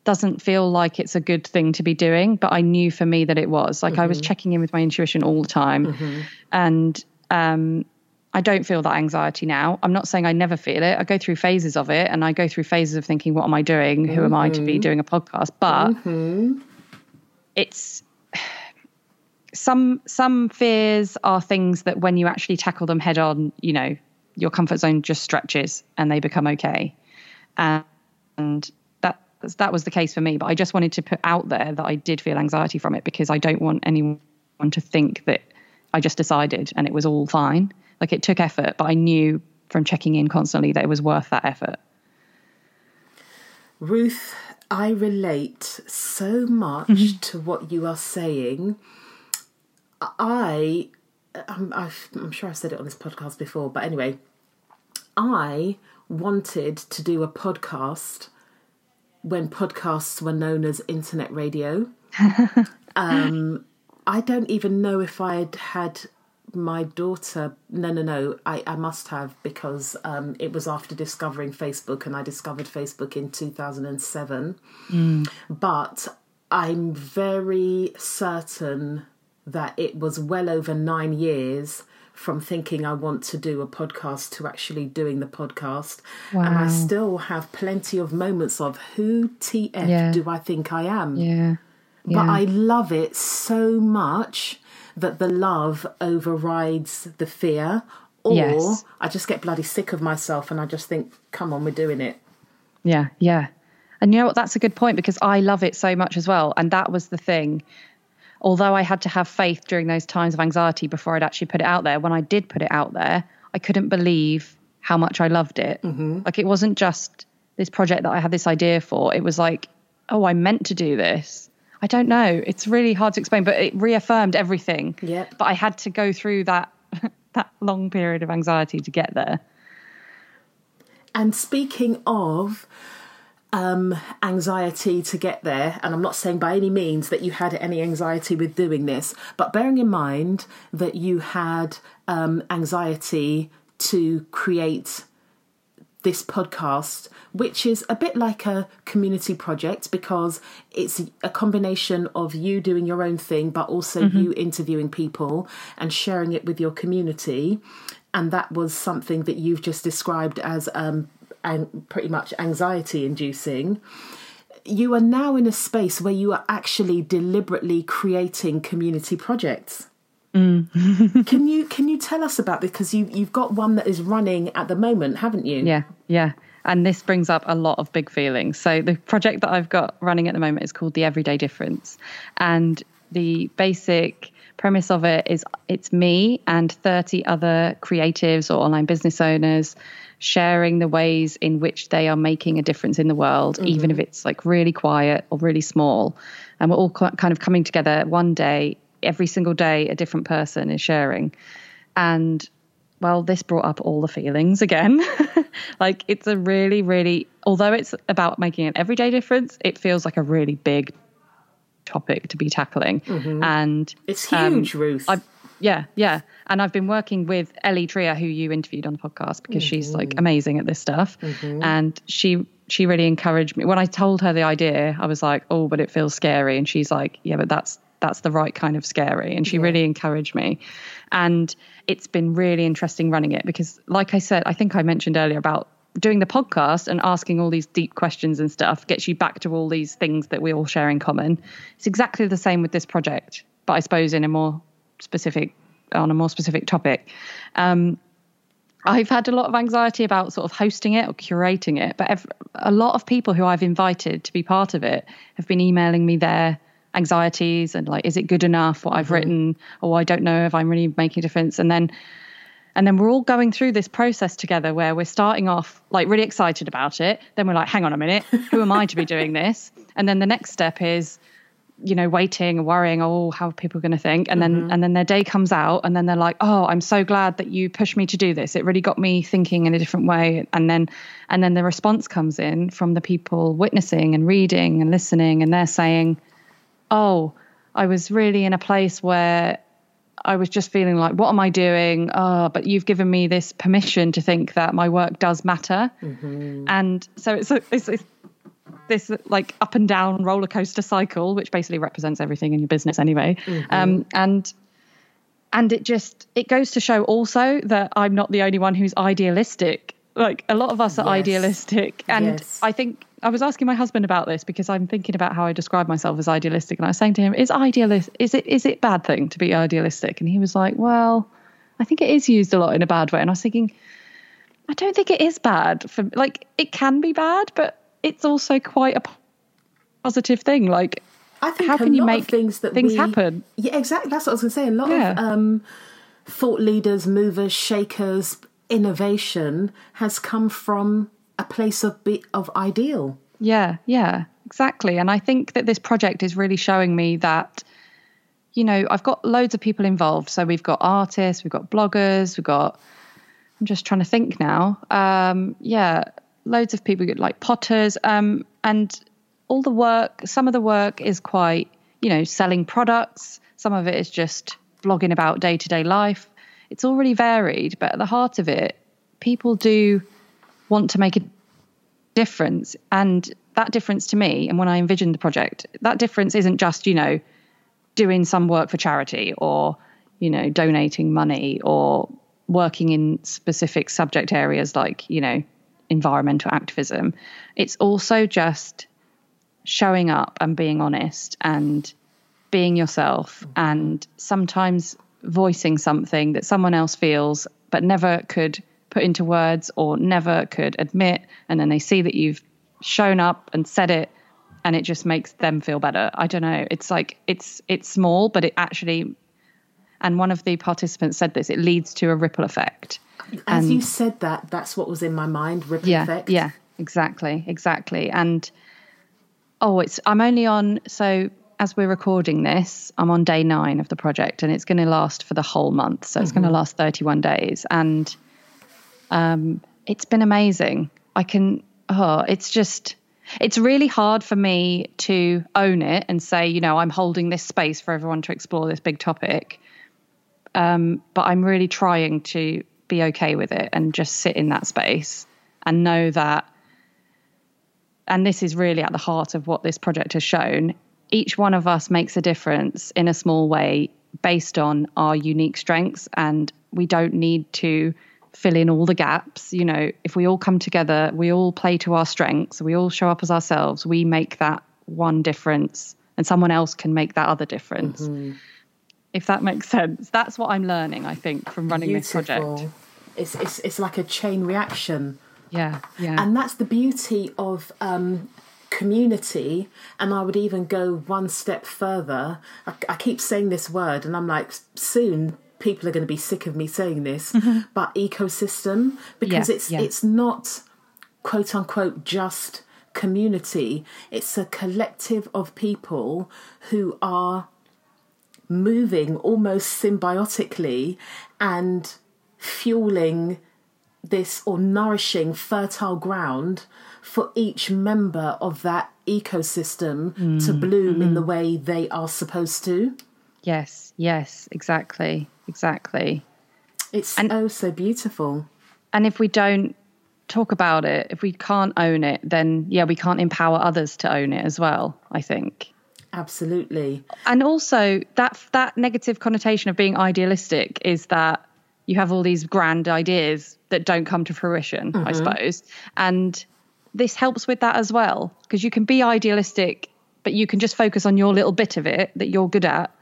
doesn't feel like it's a good thing to be doing but i knew for me that it was like mm-hmm. i was mm-hmm. checking in with my intuition all the time mm-hmm. and um, i don't feel that anxiety now i'm not saying i never feel it i go through phases of it and i go through phases of thinking what am i doing who mm-hmm. am i to be mm-hmm. doing a podcast but mm-hmm. it's some some fears are things that when you actually tackle them head on you know your comfort zone just stretches and they become okay and, and that was the case for me. But I just wanted to put out there that I did feel anxiety from it because I don't want anyone to think that I just decided and it was all fine. Like it took effort, but I knew from checking in constantly that it was worth that effort. Ruth, I relate so much mm-hmm. to what you are saying. I, I'm, I'm sure I've said it on this podcast before, but anyway, I wanted to do a podcast when podcasts were known as internet radio. um, I don't even know if I'd had my daughter. No, no, no. I, I must have because um, it was after discovering Facebook, and I discovered Facebook in 2007. Mm. But I'm very certain that it was well over nine years from thinking I want to do a podcast to actually doing the podcast. Wow. And I still have plenty of moments of who TF yeah. do I think I am? Yeah. yeah. But I love it so much that the love overrides the fear. Or yes. I just get bloody sick of myself and I just think, come on, we're doing it. Yeah, yeah. And you know what? That's a good point because I love it so much as well. And that was the thing although I had to have faith during those times of anxiety before I'd actually put it out there, when I did put it out there, I couldn't believe how much I loved it. Mm-hmm. Like it wasn't just this project that I had this idea for. It was like, oh, I meant to do this. I don't know. It's really hard to explain, but it reaffirmed everything. Yeah. But I had to go through that that long period of anxiety to get there. And speaking of um, anxiety to get there. And I'm not saying by any means that you had any anxiety with doing this, but bearing in mind that you had um, anxiety to create this podcast, which is a bit like a community project because it's a combination of you doing your own thing, but also mm-hmm. you interviewing people and sharing it with your community. And that was something that you've just described as um, and pretty much anxiety inducing you are now in a space where you are actually deliberately creating community projects. Mm. can you can you tell us about this because you you've got one that is running at the moment haven't you? Yeah yeah. And this brings up a lot of big feelings. So the project that i've got running at the moment is called the everyday difference. And the basic premise of it is it's me and 30 other creatives or online business owners sharing the ways in which they are making a difference in the world, mm-hmm. even if it's like really quiet or really small. And we're all kind of coming together one day, every single day, a different person is sharing. And well, this brought up all the feelings again. like it's a really, really, although it's about making an everyday difference, it feels like a really big topic to be tackling. Mm-hmm. And it's huge, um, Ruth. I, yeah, yeah. And I've been working with Ellie Trier, who you interviewed on the podcast, because mm-hmm. she's like mm-hmm. amazing at this stuff. Mm-hmm. And she she really encouraged me. When I told her the idea, I was like, "Oh, but it feels scary." And she's like, "Yeah, but that's that's the right kind of scary." And she yeah. really encouraged me. And it's been really interesting running it because, like I said, I think I mentioned earlier about doing the podcast and asking all these deep questions and stuff gets you back to all these things that we all share in common. It's exactly the same with this project, but I suppose in a more specific on a more specific topic. Um, I've had a lot of anxiety about sort of hosting it or curating it, but a lot of people who I've invited to be part of it have been emailing me their anxieties and like, is it good enough what I've mm-hmm. written, or I don't know if I'm really making a difference, and then. And then we're all going through this process together where we're starting off like really excited about it. Then we're like, hang on a minute, who am I to be doing this? And then the next step is, you know waiting and worrying oh how are people going to think? And then mm-hmm. and then their day comes out and then they're like oh i'm so glad that you pushed me to do this. It really got me thinking in a different way. And then and then the response comes in from the people witnessing and reading and listening and they're saying oh i was really in a place where I was just feeling like, what am I doing? Oh, but you've given me this permission to think that my work does matter. Mm-hmm. And so it's, it's, it's this like up and down roller coaster cycle, which basically represents everything in your business anyway. Um, and and it just it goes to show also that I'm not the only one who's idealistic. Like a lot of us are Yes. idealistic, and Yes. I think I was asking my husband about this because I'm thinking about how I describe myself as idealistic, and I was saying to him, "Is idealist is it is it bad thing to be idealistic?" And he was like, "Well, I think it is used a lot in a bad way." And I was thinking, I don't think it is bad for like it can be bad, but it's also quite a positive thing. Like I think how can you make things that things we- happen? Yeah, exactly. That's what I was going to say. A lot Yeah. of um, thought leaders, movers, shakers, innovation has come from a place of be- of ideal. Yeah, yeah, exactly. And I think that this project is really showing me that, you know, I've got loads of people involved. So we've got artists, we've got bloggers, we've got, I'm just trying to think now. Um, yeah, loads of people like potters. Um, and all the work, some of the work is quite, you know, selling products. Some of it is just blogging about day to day life. It's all really varied, but at the heart of it, people do want to make a difference and that difference to me and when i envisioned the project that difference isn't just you know doing some work for charity or you know donating money or working in specific subject areas like you know environmental activism it's also just showing up and being honest and being yourself and sometimes voicing something that someone else feels but never could put into words or never could admit and then they see that you've shown up and said it and it just makes them feel better. I don't know. It's like it's it's small but it actually and one of the participants said this it leads to a ripple effect As And- you said that, that's what was in my mind. Ripple yeah effect. yeah exactly exactly. And oh it's i'm only on so as we're recording this i'm on day nine of the project and it's going to last for the whole month. So it's going to last 31 days. And um it's been amazing. I can oh it's just it's really hard for me to own it and say you know i'm holding this space for everyone to explore this big topic. Um, but i'm really trying to be okay with it and just sit in that space and know that and this is really at the heart of what this project has shown each one of us makes a difference in a small way based on our unique strengths. And we don't need to fill in all the gaps. You know if we all come together we all play to our strengths we all show up as ourselves we make that one difference and someone else can make that other difference mm-hmm. If that makes sense that's what i'm learning i think from running this project It's, it's it's like a chain reaction. yeah yeah And that's the beauty of um, community. And I would even go one step further. I, I keep saying this word, and I'm like, soon people are going to be sick of me saying this, but ecosystem, because Mm-hmm. Yeah, it's yeah. it's not quote unquote just community. It's a collective of people who are moving almost symbiotically and fueling this or nourishing fertile ground for each member of that ecosystem Mm, to bloom in the mm-hmm. way they are supposed to. yes yes exactly exactly It's And- oh so beautiful. and if we don't talk about it if we can't own it then yeah we can't empower others to own it as well i think Absolutely. and also that that negative connotation of being idealistic is that you have all these grand ideas that don't come to fruition i suppose. And this helps with that as well because you can be idealistic but you can just focus on your little bit of it that you're good at.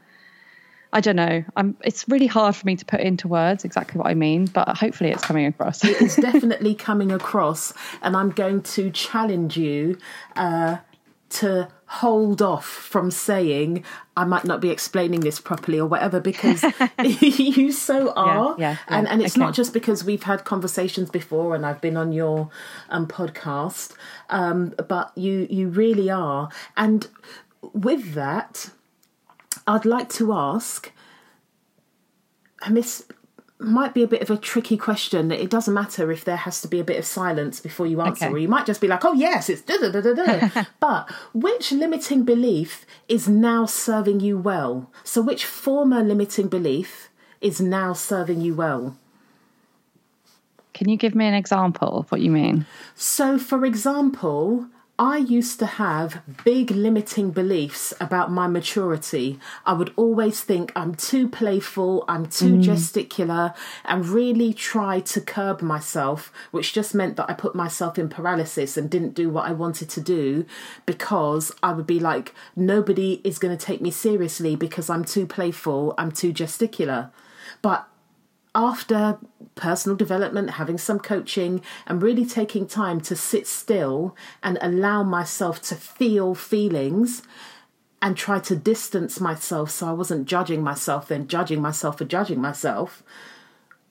I don't know. I'm it's really hard for me to put into words exactly what i mean but hopefully it's coming across. It's definitely coming across, and I'm going to challenge you uh, to hold off from saying I might not be explaining this properly or whatever because you so are. yeah, and yeah, and it's okay. not just because we've had conversations before and I've been on your um, podcast, um, but you you really are. And with that, I'd like to ask, and this might be a bit of a tricky question. It doesn't matter if there has to be a bit of silence before you answer, Okay. or you might just be like, "Oh yes, it's da da da da da." but which limiting belief is now serving you well? So, which former limiting belief is now serving you well? Can you give me an example of what you mean? So, for example, I used to have big limiting beliefs about my maturity. I would always think I'm too playful, I'm too mm. gesticular, and really try to curb myself, which just meant that I put myself in paralysis and didn't do what I wanted to do because I would be like, nobody is going to take me seriously because I'm too playful, I'm too gesticular. But after personal development, having some coaching, and really taking time to sit still and allow myself to feel feelings and try to distance myself so I wasn't judging myself, then judging myself for judging myself.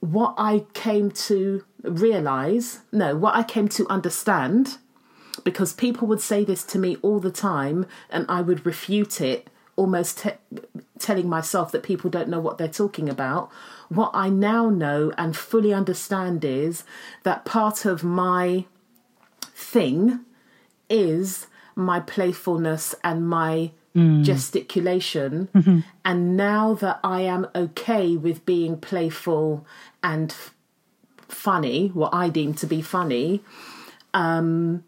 What I came to realize, no, what I came to understand, because people would say this to me all the time and I would refute it, almost te- telling myself that people don't know what they're talking about. What I now know and fully understand is that part of my thing is my playfulness and my gesticulation. And now that I am okay with being playful and f- funny, what I deem to be funny, um,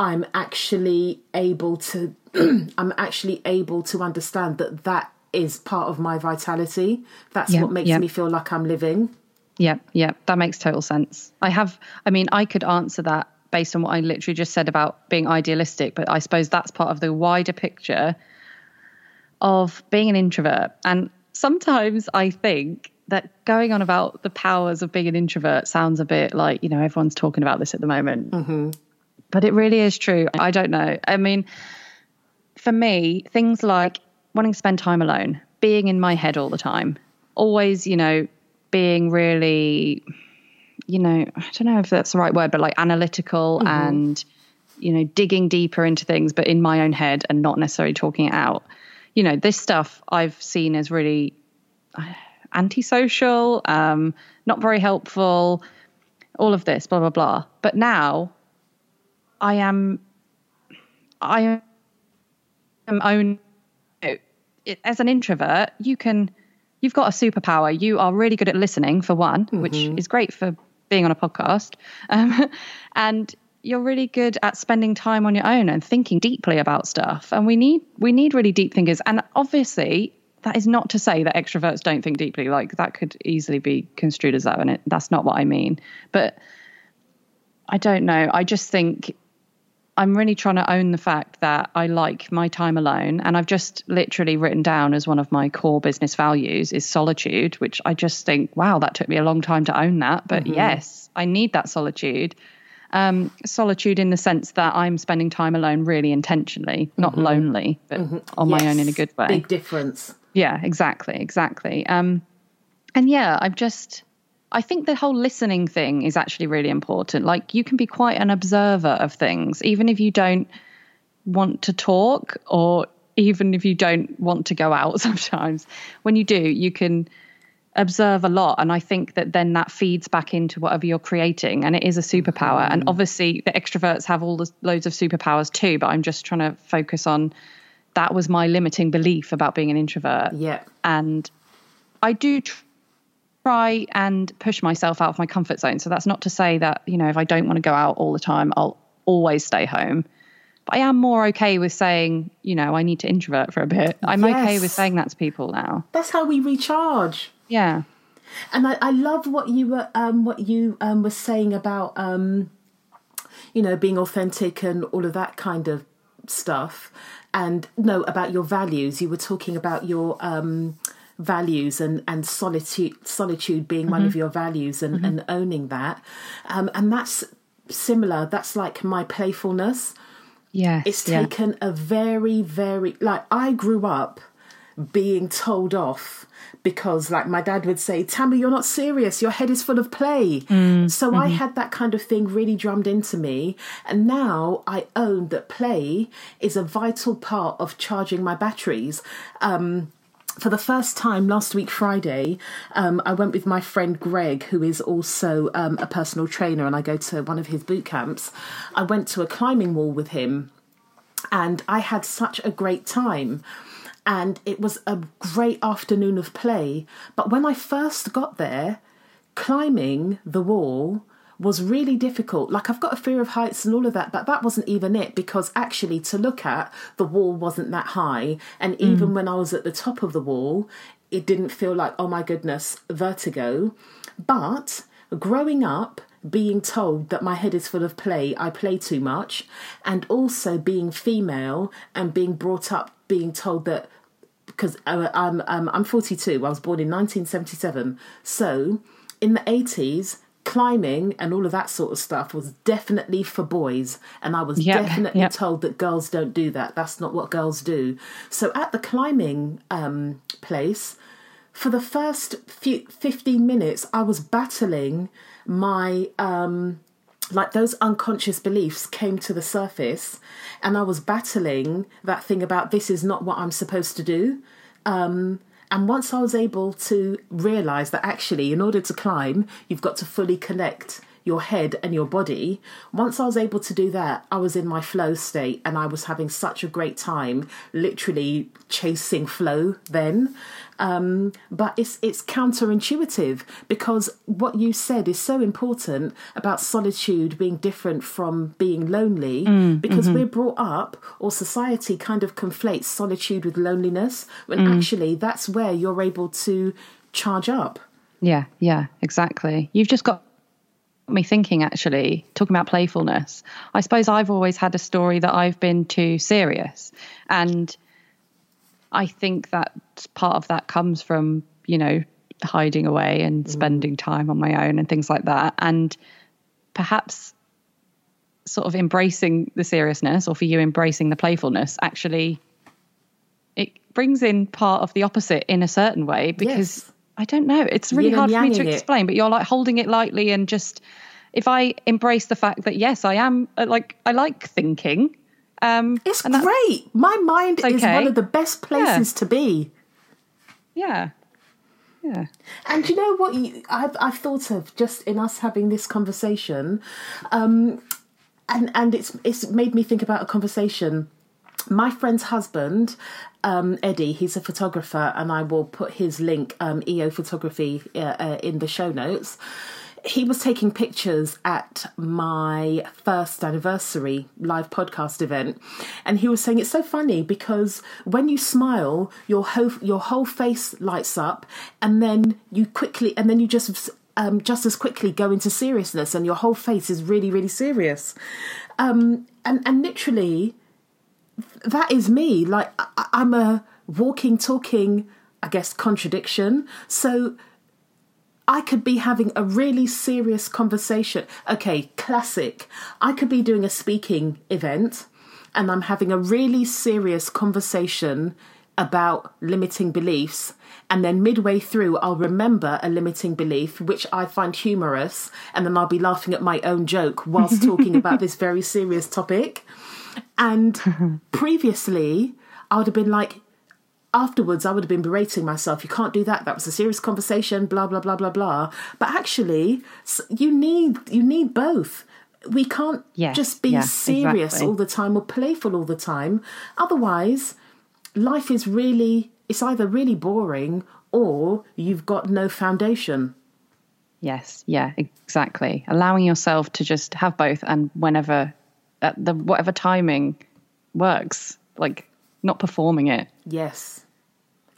I'm actually able to I'm actually able to understand that that is part of my vitality. That's Yeah, what makes yeah. me feel like I'm living. Yeah, yeah, that makes total sense. I have, I mean, I could answer that based on what I literally just said about being idealistic, but I suppose that's part of the wider picture of being an introvert. And sometimes I think that going on about the powers of being an introvert sounds a bit like, you know, everyone's talking about this at the moment. Mm-hmm. But it really is true. I don't know. I mean, for me, things like wanting to spend time alone, being in my head all the time, always, you know, being really, you know, I don't know if that's the right word, but like analytical and, you know, digging deeper into things, but in my own head and not necessarily talking it out. You know, this stuff I've seen as really uh, antisocial, um, not very helpful, all of this, blah, blah, blah. But now I am, I am own as an introvert, you can you've got a superpower. You are really good at listening for one, which is great for being on a podcast, um, and you're really good at spending time on your own and thinking deeply about stuff. And we need we need really deep thinkers. And obviously, that is not to say that extroverts don't think deeply. Like that could easily be construed as that, and it, that's not what I mean. But I don't know. I just think I'm really trying to own the fact that I like my time alone. And I've just literally written down as one of my core business values is solitude, which I just think, wow, that took me a long time to own that. But yes, I need that solitude. Um, solitude in the sense that I'm spending time alone really intentionally, not lonely, but on my own in a good way. Big difference. Yeah, exactly, exactly. Um, and yeah, I've just, I think the whole listening thing is actually really important. Like, you can be quite an observer of things, even if you don't want to talk, or even if you don't want to go out sometimes. When you do, you can observe a lot. And I think that then that feeds back into whatever you're creating, and it is a superpower. And mm-hmm. obviously, the extroverts have all the loads of superpowers too, but I'm just trying to focus on that was my limiting belief about being an introvert Yeah. and I do tr- try and push myself out of my comfort zone. So that's not to say that you know if I don't want to go out all the time, I'll always stay home. But I am more okay with saying, you know, I need to introvert for a bit. I'm okay with saying that to people now. That's how we recharge. Yeah. And I, I love what you were um, what you um, were saying about um, you know being authentic and all of that kind of stuff. And no, about your values. You were talking about your um, values and and solitude solitude being one of your values and, and owning that. Um, and that's similar. That's like my playfulness. Yes. It's yeah. taken a very, very like I grew up being told off because like my dad would say tammy you're not serious your head is full of play mm, so mm-hmm. i had that kind of thing really drummed into me and now i own that play is a vital part of charging my batteries um, for the first time last week Friday, um, I went with my friend Greg, who is also um, a personal trainer, and I go to one of his boot camps. I went to a climbing wall with him, and I had such a great time and it was a great afternoon of play. But when I first got there, climbing the wall was really difficult. Like, I've got a fear of heights and all of that, but that wasn't even it because actually, to look at, the wall wasn't that high. And even mm. when I was at the top of the wall, it didn't feel like, oh my goodness, vertigo. But growing up, being told that my head is full of play, I play too much, and also being female and being brought up being told that because uh, I'm um, I'm 42. I was born in 1977. So in the 80s, climbing and all of that sort of stuff was definitely for boys, and I was yep, definitely yep. told that girls don't do that. That's not what girls do. So at the climbing um, place, for the first few 15 minutes, I was battling my um, like those unconscious beliefs came to the surface and I was battling that thing about this is not what I'm supposed to do. Um, and once I was able to realize that actually, in order to climb, you've got to fully connect your head and your body. Once I was able to do that, I was in my flow state and I was having such a great time, literally chasing flow then. Um, but it's it's counterintuitive because what you said is so important about solitude being different from being lonely mm, because mm-hmm. we're brought up or society kind of conflates solitude with loneliness when mm. actually that's where you're able to charge up. Yeah, yeah, exactly. You've just got me thinking actually talking about playfulness i suppose i've always had a story that i've been too serious and I think that part of that comes from, you know, hiding away and mm. spending time on my own and things like that. And perhaps sort of embracing the seriousness or for you embracing the playfulness actually it brings in part of the opposite in a certain way because yes. I don't know. It's really hard for me to explain, it. but you're like holding it lightly and just if I embrace the fact that yes, I am uh, like I like thinking um, it's great. My mind okay. is one of the best places yeah. to be. Yeah. Yeah. And you know what you, I've, I've thought of just in us having this conversation, um, and and it's it's made me think about a conversation. My friend's husband, um, Eddie, he's a photographer, and I will put his link, um, EO Photography, uh, uh, in the show notes. He was taking pictures at my first anniversary live podcast event and he was saying it's so funny because when you smile your whole your whole face lights up and then you quickly and then you just um, just as quickly go into seriousness and your whole face is really really serious. Um, and and literally that is me like I, i'm a walking talking i guess contradiction so I could be having a really serious conversation. Okay, classic. I could be doing a speaking event and I'm having a really serious conversation about limiting beliefs. And then midway through, I'll remember a limiting belief, which I find humorous. And then I'll be laughing at my own joke whilst talking about this very serious topic. And previously, I would have been like, afterwards I would have been berating myself. You can't do that. That was a serious conversation. Blah blah blah blah blah. But actually, you need you need both. We can't just be yeah, serious exactly. all the time or playful all the time. Otherwise, life is really it's either really boring or you've got no foundation. Yes, yeah, exactly. Allowing yourself to just have both and whenever at the whatever timing works. Like not performing it. Yes.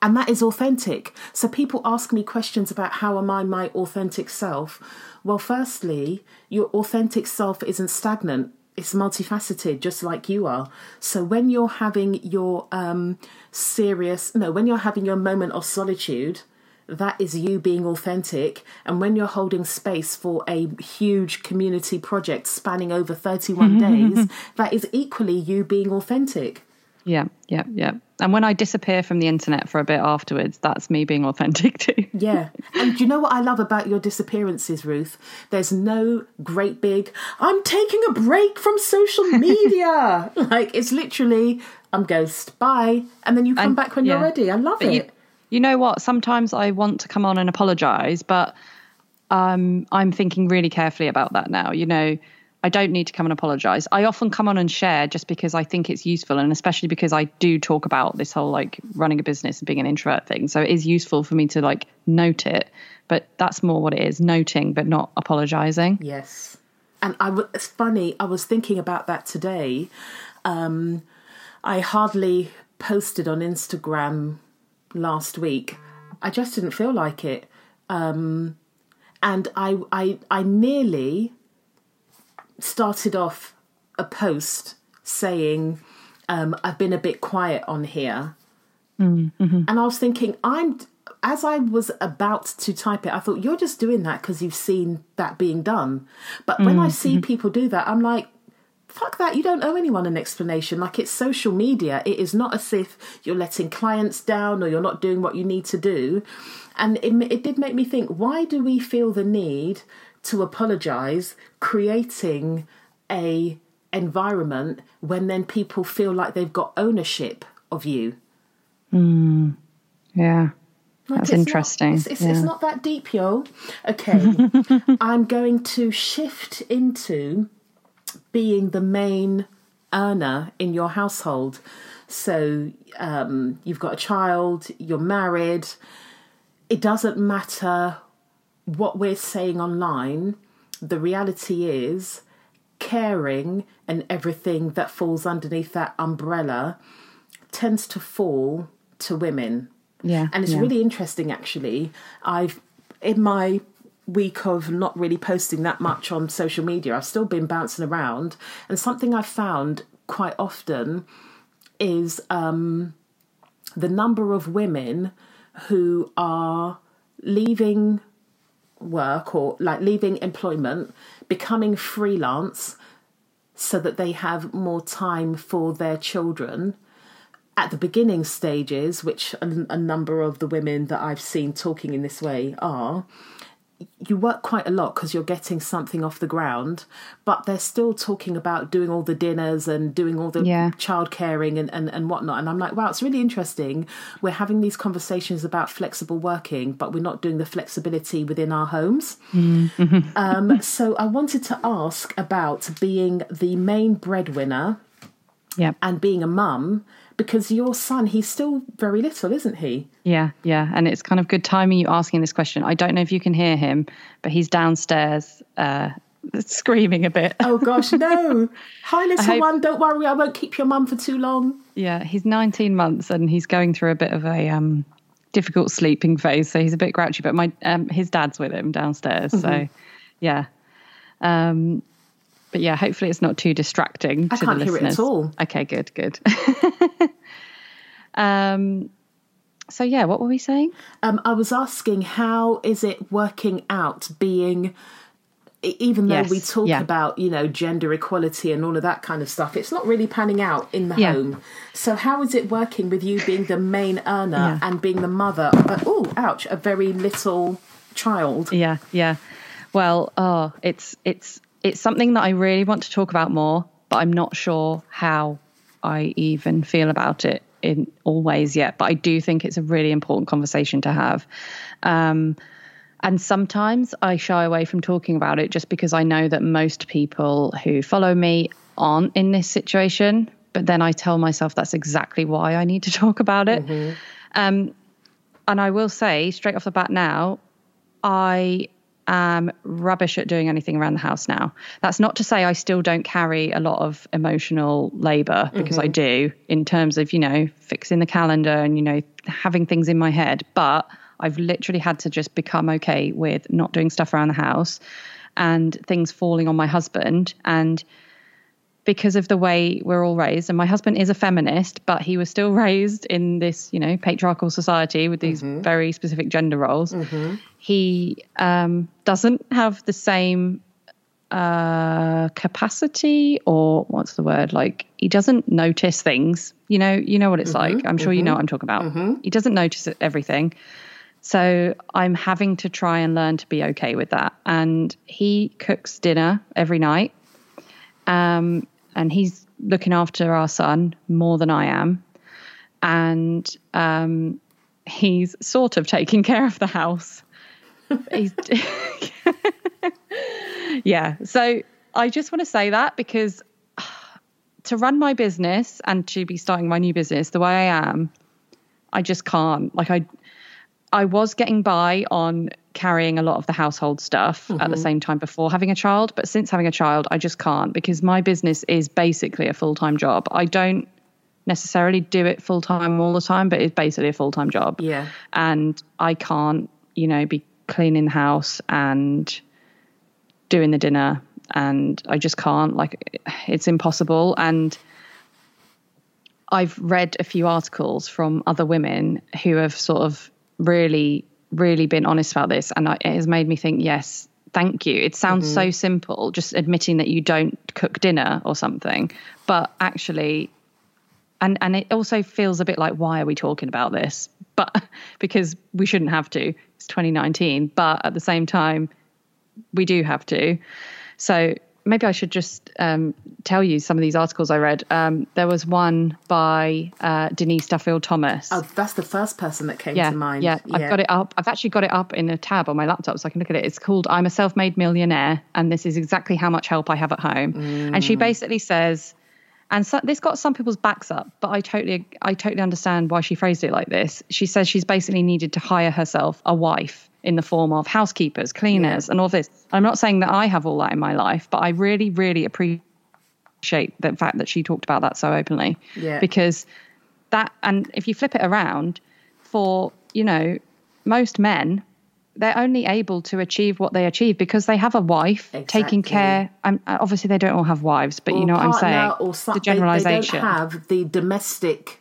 And that is authentic. So people ask me questions about how am I my authentic self? Well, firstly, your authentic self isn't stagnant. It's multifaceted, just like you are. So when you're having your um, serious, no, when you're having your moment of solitude, that is you being authentic. And when you're holding space for a huge community project spanning over 31 days, that is equally you being authentic. Yeah, yeah, yeah. And when I disappear from the internet for a bit afterwards, that's me being authentic too. Yeah. And do you know what I love about your disappearances, Ruth? There's no great big, I'm taking a break from social media. like, it's literally, I'm ghost, bye. And then you come And- back when yeah. you're ready. I love But it. you, you know what? Sometimes I want to come on and apologize, but um, I'm thinking really carefully about that now. You know, I don't need to come and apologize. I often come on and share just because I think it's useful, and especially because I do talk about this whole like running a business and being an introvert thing. So it is useful for me to like note it, but that's more what it is noting, but not apologizing. Yes. And I w- it's funny, I was thinking about that today. Um, I hardly posted on Instagram last week. I just didn't feel like it. Um, and I, I, I nearly started off a post saying, um, I've been a bit quiet on here. And I was thinking, I'm as I was about to type it, I thought you're just doing that because you've seen that being done. But when I see people do that, I'm like, fuck that. You don't owe anyone an explanation. Like it's social media. It is not as if you're letting clients down or you're not doing what you need to do. And it, it did make me think, why do we feel the need to apologize creating a environment when then people feel like they've got ownership of you? Hmm. Yeah. Like, That's it's not- interesting. it's, it's, Yeah. it's not that deep, yo. Okay, I'm going to shift into being the main earner in your household. So um, you've got a child, you're married. It doesn't matter what we're saying online. The reality is, caring and everything that falls underneath that umbrella tends to fall to women. Yeah. And it's yeah. really interesting, actually. I've, in my week of not really posting that much on social media, I've still been bouncing around. And something I've found quite often is um, the number of women who are leaving work or like leaving employment, becoming freelance so that they have more time for their children at the beginning stages, which a, a number of the women that I've seen talking in this way are, you work quite a lot because you're getting something off the ground, but they're still talking about doing all the dinners and doing all the Yeah. child caring and, and, and whatnot. And I'm like, wow, it's really interesting. We're having these conversations about flexible working, but we're not doing the flexibility within our homes. um, so I wanted to ask about being the main breadwinner Yeah. and being a mum because your son he's still very little isn't he Yeah, yeah, and it's kind of good timing you asking this question. I don't know if you can hear him, but he's downstairs uh, screaming a bit. oh gosh no hi little hope- one don't worry i won't keep your mum for too long Yeah, he's 19 months and he's going through a bit of a um, difficult sleeping phase, so he's a bit grouchy. But my um, his dad's with him downstairs, so yeah. Um, but yeah, hopefully it's not too distracting I to can't the hear it at all. Okay, good, good. um, so yeah, what were we saying? um, i was asking how is it working out being even though we talk yeah. about you know gender equality and all of that kind of stuff it's not really panning out in the Yeah. home so how is it working with you being the main earner Yeah. and being the mother of oh ouch a very little child Yeah, yeah. Well, oh, it's it's it's something that I really want to talk about more, but I'm not sure how I even feel about it in all ways yet. But I do think it's a really important conversation to have. Um, and sometimes I shy away from talking about it just because I know that most people who follow me aren't in this situation. But then I tell myself that's exactly why I need to talk about it. Um, and I will say straight off the bat now, I am rubbish at doing anything around the house now. That's not to say I still don't carry a lot of emotional labor because I mm-hmm. do in terms of, you know, fixing the calendar and, you know, having things in my head. But I've literally had to just become okay with not doing stuff around the house and things falling on my husband. And because of the way we're all raised and my husband is a feminist but he was still raised in this you know patriarchal society with these very specific gender roles he um, doesn't have the same uh, capacity or what's the word? Like he doesn't notice things. You know, you know what it's Mm-hmm, like. I'm sure you know what I'm talking about. He doesn't notice everything. So I'm having to try and learn to be okay with that. And he cooks dinner every night. Um, and he's looking after our son more than I am. And um, he's sort of taking care of the house. yeah. So I just want to say that because to run my business and to be starting my new business the way I am, I just can't. Like I I was getting by on carrying a lot of the household stuff at the mm-hmm. same time before having a child, but since having a child, I just can't because my business is basically a full-time job. I don't necessarily do it full time all the time, but it's basically a full-time job. Yeah. And I can't, you know, be cleaning the house and doing the dinner and I just can't like it's impossible and I've read a few articles from other women who have sort of really really been honest about this and I, it has made me think yes thank you. It sounds mm-hmm. so simple just admitting that you don't cook dinner or something but actually and and it also feels a bit like why are we talking about this? But because we shouldn't have to. It's 2019 but at the same time we do have to. So maybe i should just um, tell you some of these articles i read um, there was one by uh, denise duffield thomas Oh, that's the first person that came yeah, to mind. yeah, I've got it up. I've actually got it up in a tab on my laptop so I can look at it. It's called I'm a Self-Made Millionaire and this is exactly how much help I have at home. And Mm. she basically says and so, this got some people's backs up, but I totally I totally understand why she phrased it like this. She says she's basically needed to hire herself a wife in the form of housekeepers, cleaners, and all this. I'm not saying that I have all that in my life, but I really, really appreciate the fact that she talked about that so openly. Yeah. Because that and if you flip it around for, you know, most men, they're only able to achieve what they achieve because they have a wife taking Exactly. care. And obviously, they don't all have wives, but you know what I'm saying. Or some, the generalization. They, don't have the domestic.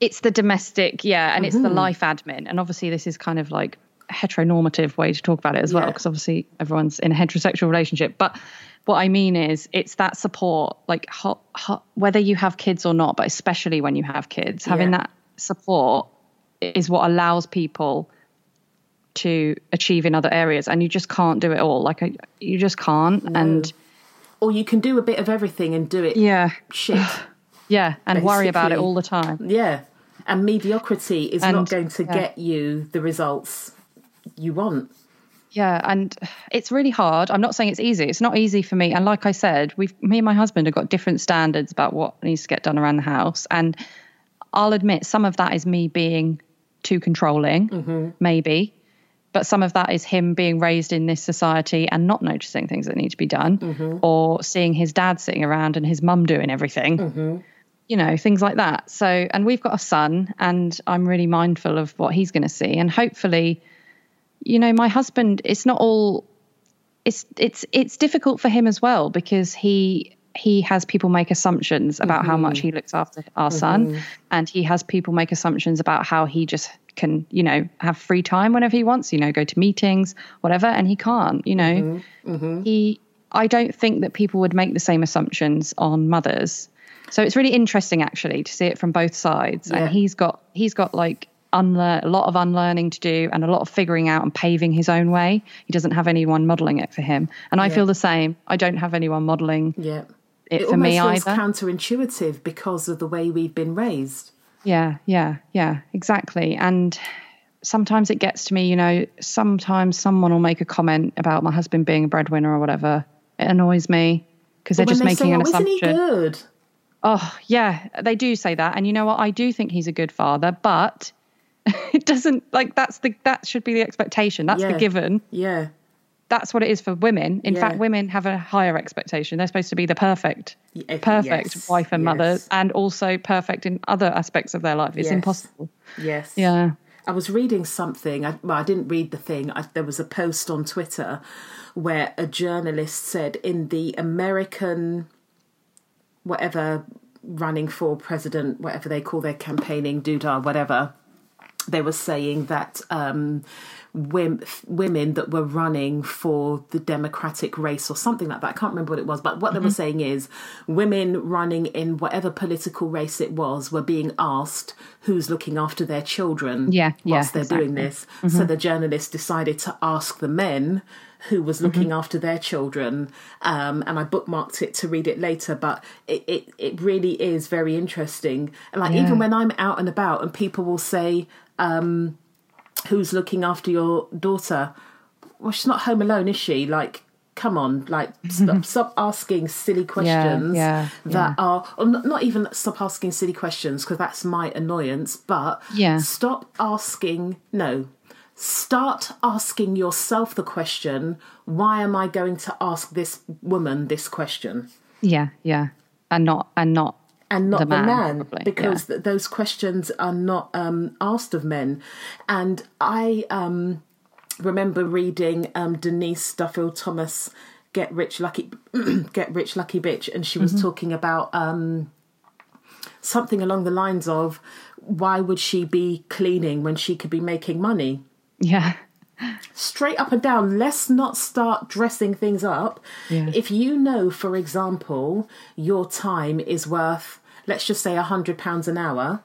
it's the domestic, yeah, and it's the Mm-hmm. life admin. And obviously, this is kind of like heteronormative way to talk about it as well, Yeah. because obviously everyone's in a heterosexual relationship. But what I mean is, it's that support, like ho- ho- whether you have kids or not, but especially when you have kids, having Yeah. that support is what allows people to achieve in other areas. And you just can't do it all. Like I, you just can't. And Or you can do a bit of everything and do it yeah, shit. yeah, and worry about it all the time. yeah. And mediocrity is And- not going to yeah. get you the results you want. Yeah, and it's really hard. I'm not saying it's easy. It's not easy for me. And like I said, we've me and my husband have got different standards about what needs to get done around the house. And I'll admit some of that is me being too controlling, mm-hmm. maybe. But some of that is him being raised in this society and not noticing things that need to be done, mm-hmm. or seeing his dad sitting around and his mum doing everything. Mm-hmm. You know, things like that. So, and we've got a son, and I'm really mindful of what he's going to see. And hopefully, you know my husband it's not all it's it's it's difficult for him as well because he he has people make assumptions about how much mm-hmm. he looks after our son. Mm-hmm. And he has people make assumptions about how he just can you know have free time whenever he wants you know go to meetings whatever. And he can't you know. Mm-hmm. He i don't think that people would make the same assumptions on mothers. So it's really interesting actually to see it from both sides. Yeah. and he's got he's got like unlearn a lot of unlearning to do and a lot of figuring out and paving his own way he doesn't have anyone modeling it for him and i feel the same i don't have anyone modeling Yeah. it, It for me either feels counterintuitive because of the way we've been raised. Yeah, yeah, yeah, exactly. And sometimes it gets to me, you know, sometimes someone will make a comment about my husband being a breadwinner or whatever. It annoys me because they're just they making say, an oh, isn't he assumption. good? Oh, yeah, they do say that. And you know what? I do think he's a good father, but it doesn't like that's the that should be the expectation. That's Yeah. the given. Yeah. That's what it is for women. In Yeah. fact, women have a higher expectation. They're supposed to be the perfect Y- eh, perfect yes, wife and mother and also perfect in other aspects of their life. It's Yes. impossible. Yes. Yeah. I was reading something. I, well, I didn't read the thing. I, there was a post on Twitter where a journalist said in the American, whatever, running for president, whatever they call their campaigning, doodah, whatever, they were saying that um, women, women that were running for the Democratic race or something like that. I can't remember what it was, but what they were Mm-hmm. saying is women running in whatever political race it was were being asked who's looking after their children Yeah, yeah, they're doing exactly. Mm-hmm. this. So the journalist decided to ask the men who was looking Mm-hmm. after their children. Um, and I bookmarked it to read it later, but it, it, it really is very interesting. And like Yeah. even when I'm out and about and people will say, um, who's looking after your daughter? Well, she's not home alone, is she? Like, come on, like stop, stop asking silly questions yeah, that are, or not, not even stop asking silly questions because that's my annoyance, but Yeah. stop asking, no, start asking yourself the question, why am I going to ask this woman this question? Yeah, yeah, and not and not and not the The man, man, probably, because th- those questions are not um, asked of men. And I um, remember reading um, Denise Duffield Thomas "Get Rich Lucky Get Rich Lucky Bitch," and she was talking about um, something along the lines of why would she be cleaning when she could be making money? yeah, straight up and down let's not start dressing things up Yeah. if you know for example your time is worth let's just say a hundred pounds an hour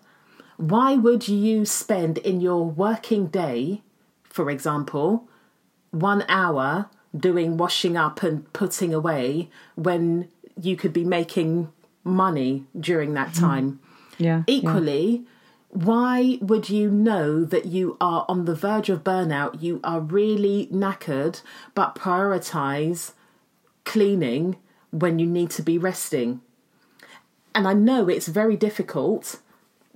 why would you spend in your working day for example one hour doing washing up and putting away when you could be making money during that mm-hmm. time yeah. Equally, why would you know that you are on the verge of burnout, you are really knackered, but prioritize cleaning when you need to be resting? And I know it's very difficult.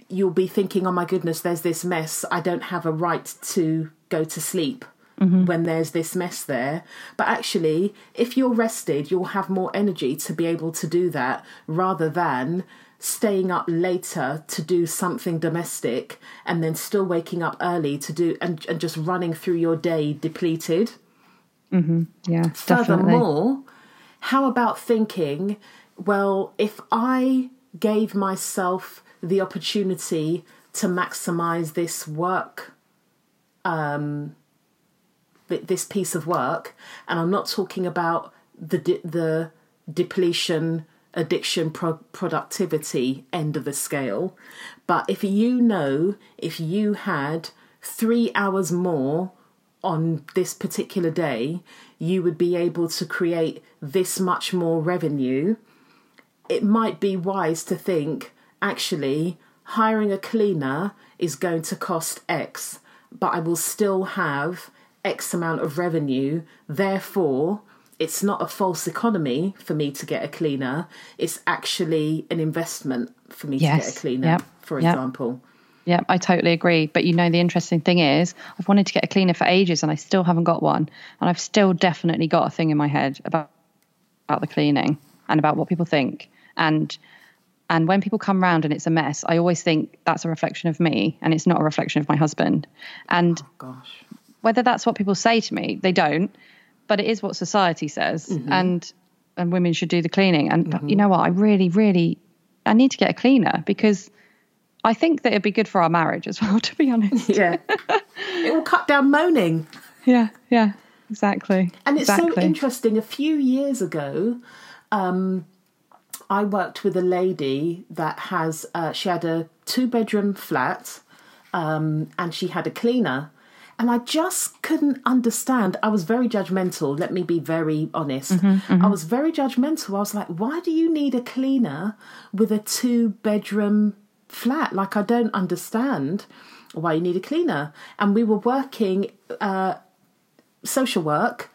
You'll be thinking, oh my goodness, there's this mess. I don't have a right to go to sleep mm-hmm. when there's this mess there. But actually, if you're rested, you'll have more energy to be able to do that rather than staying up later to do something domestic and then still waking up early to do and, and just running through your day depleted. Mm-hmm. yeah, definitely. Furthermore, how about thinking, well, if I gave myself the opportunity to maximize this work, um, th- this piece of work, and I'm not talking about the the depletion, addiction, pro- productivity end of the scale, but if you know if you had three hours more on this particular day, you would be able to create this much more revenue. It might be wise to think actually, hiring a cleaner is going to cost X, but I will still have X amount of revenue. Therefore, it's not a false economy for me to get a cleaner, it's actually an investment for me to get a cleaner, Yep. for Yep. example. Yeah, I totally agree. But you know, the interesting thing is, I've wanted to get a cleaner for ages, and I still haven't got one. And I've still definitely got a thing in my head about about the cleaning and about what people think. And and when people come round and it's a mess, I always think that's a reflection of me, and it's not a reflection of my husband. And Gosh. whether that's what people say to me, they don't. But it is what society says, Mm-hmm. and and women should do the cleaning. And but you know what? I really, really, I need to get a cleaner because I think that it'd be good for our marriage as well. To be honest. Yeah. it will cut down moaning. Yeah, yeah, exactly. And it's exactly. so interesting. A few years ago, um, I worked with a lady that has, uh, she had a two bedroom flat um, and she had a cleaner. And I just couldn't understand. I was very judgmental. Let me be very honest. I was very judgmental. I was like, why do you need a cleaner with a two bedroom flat? Like, I don't understand why you need a cleaner. And we were working uh, social work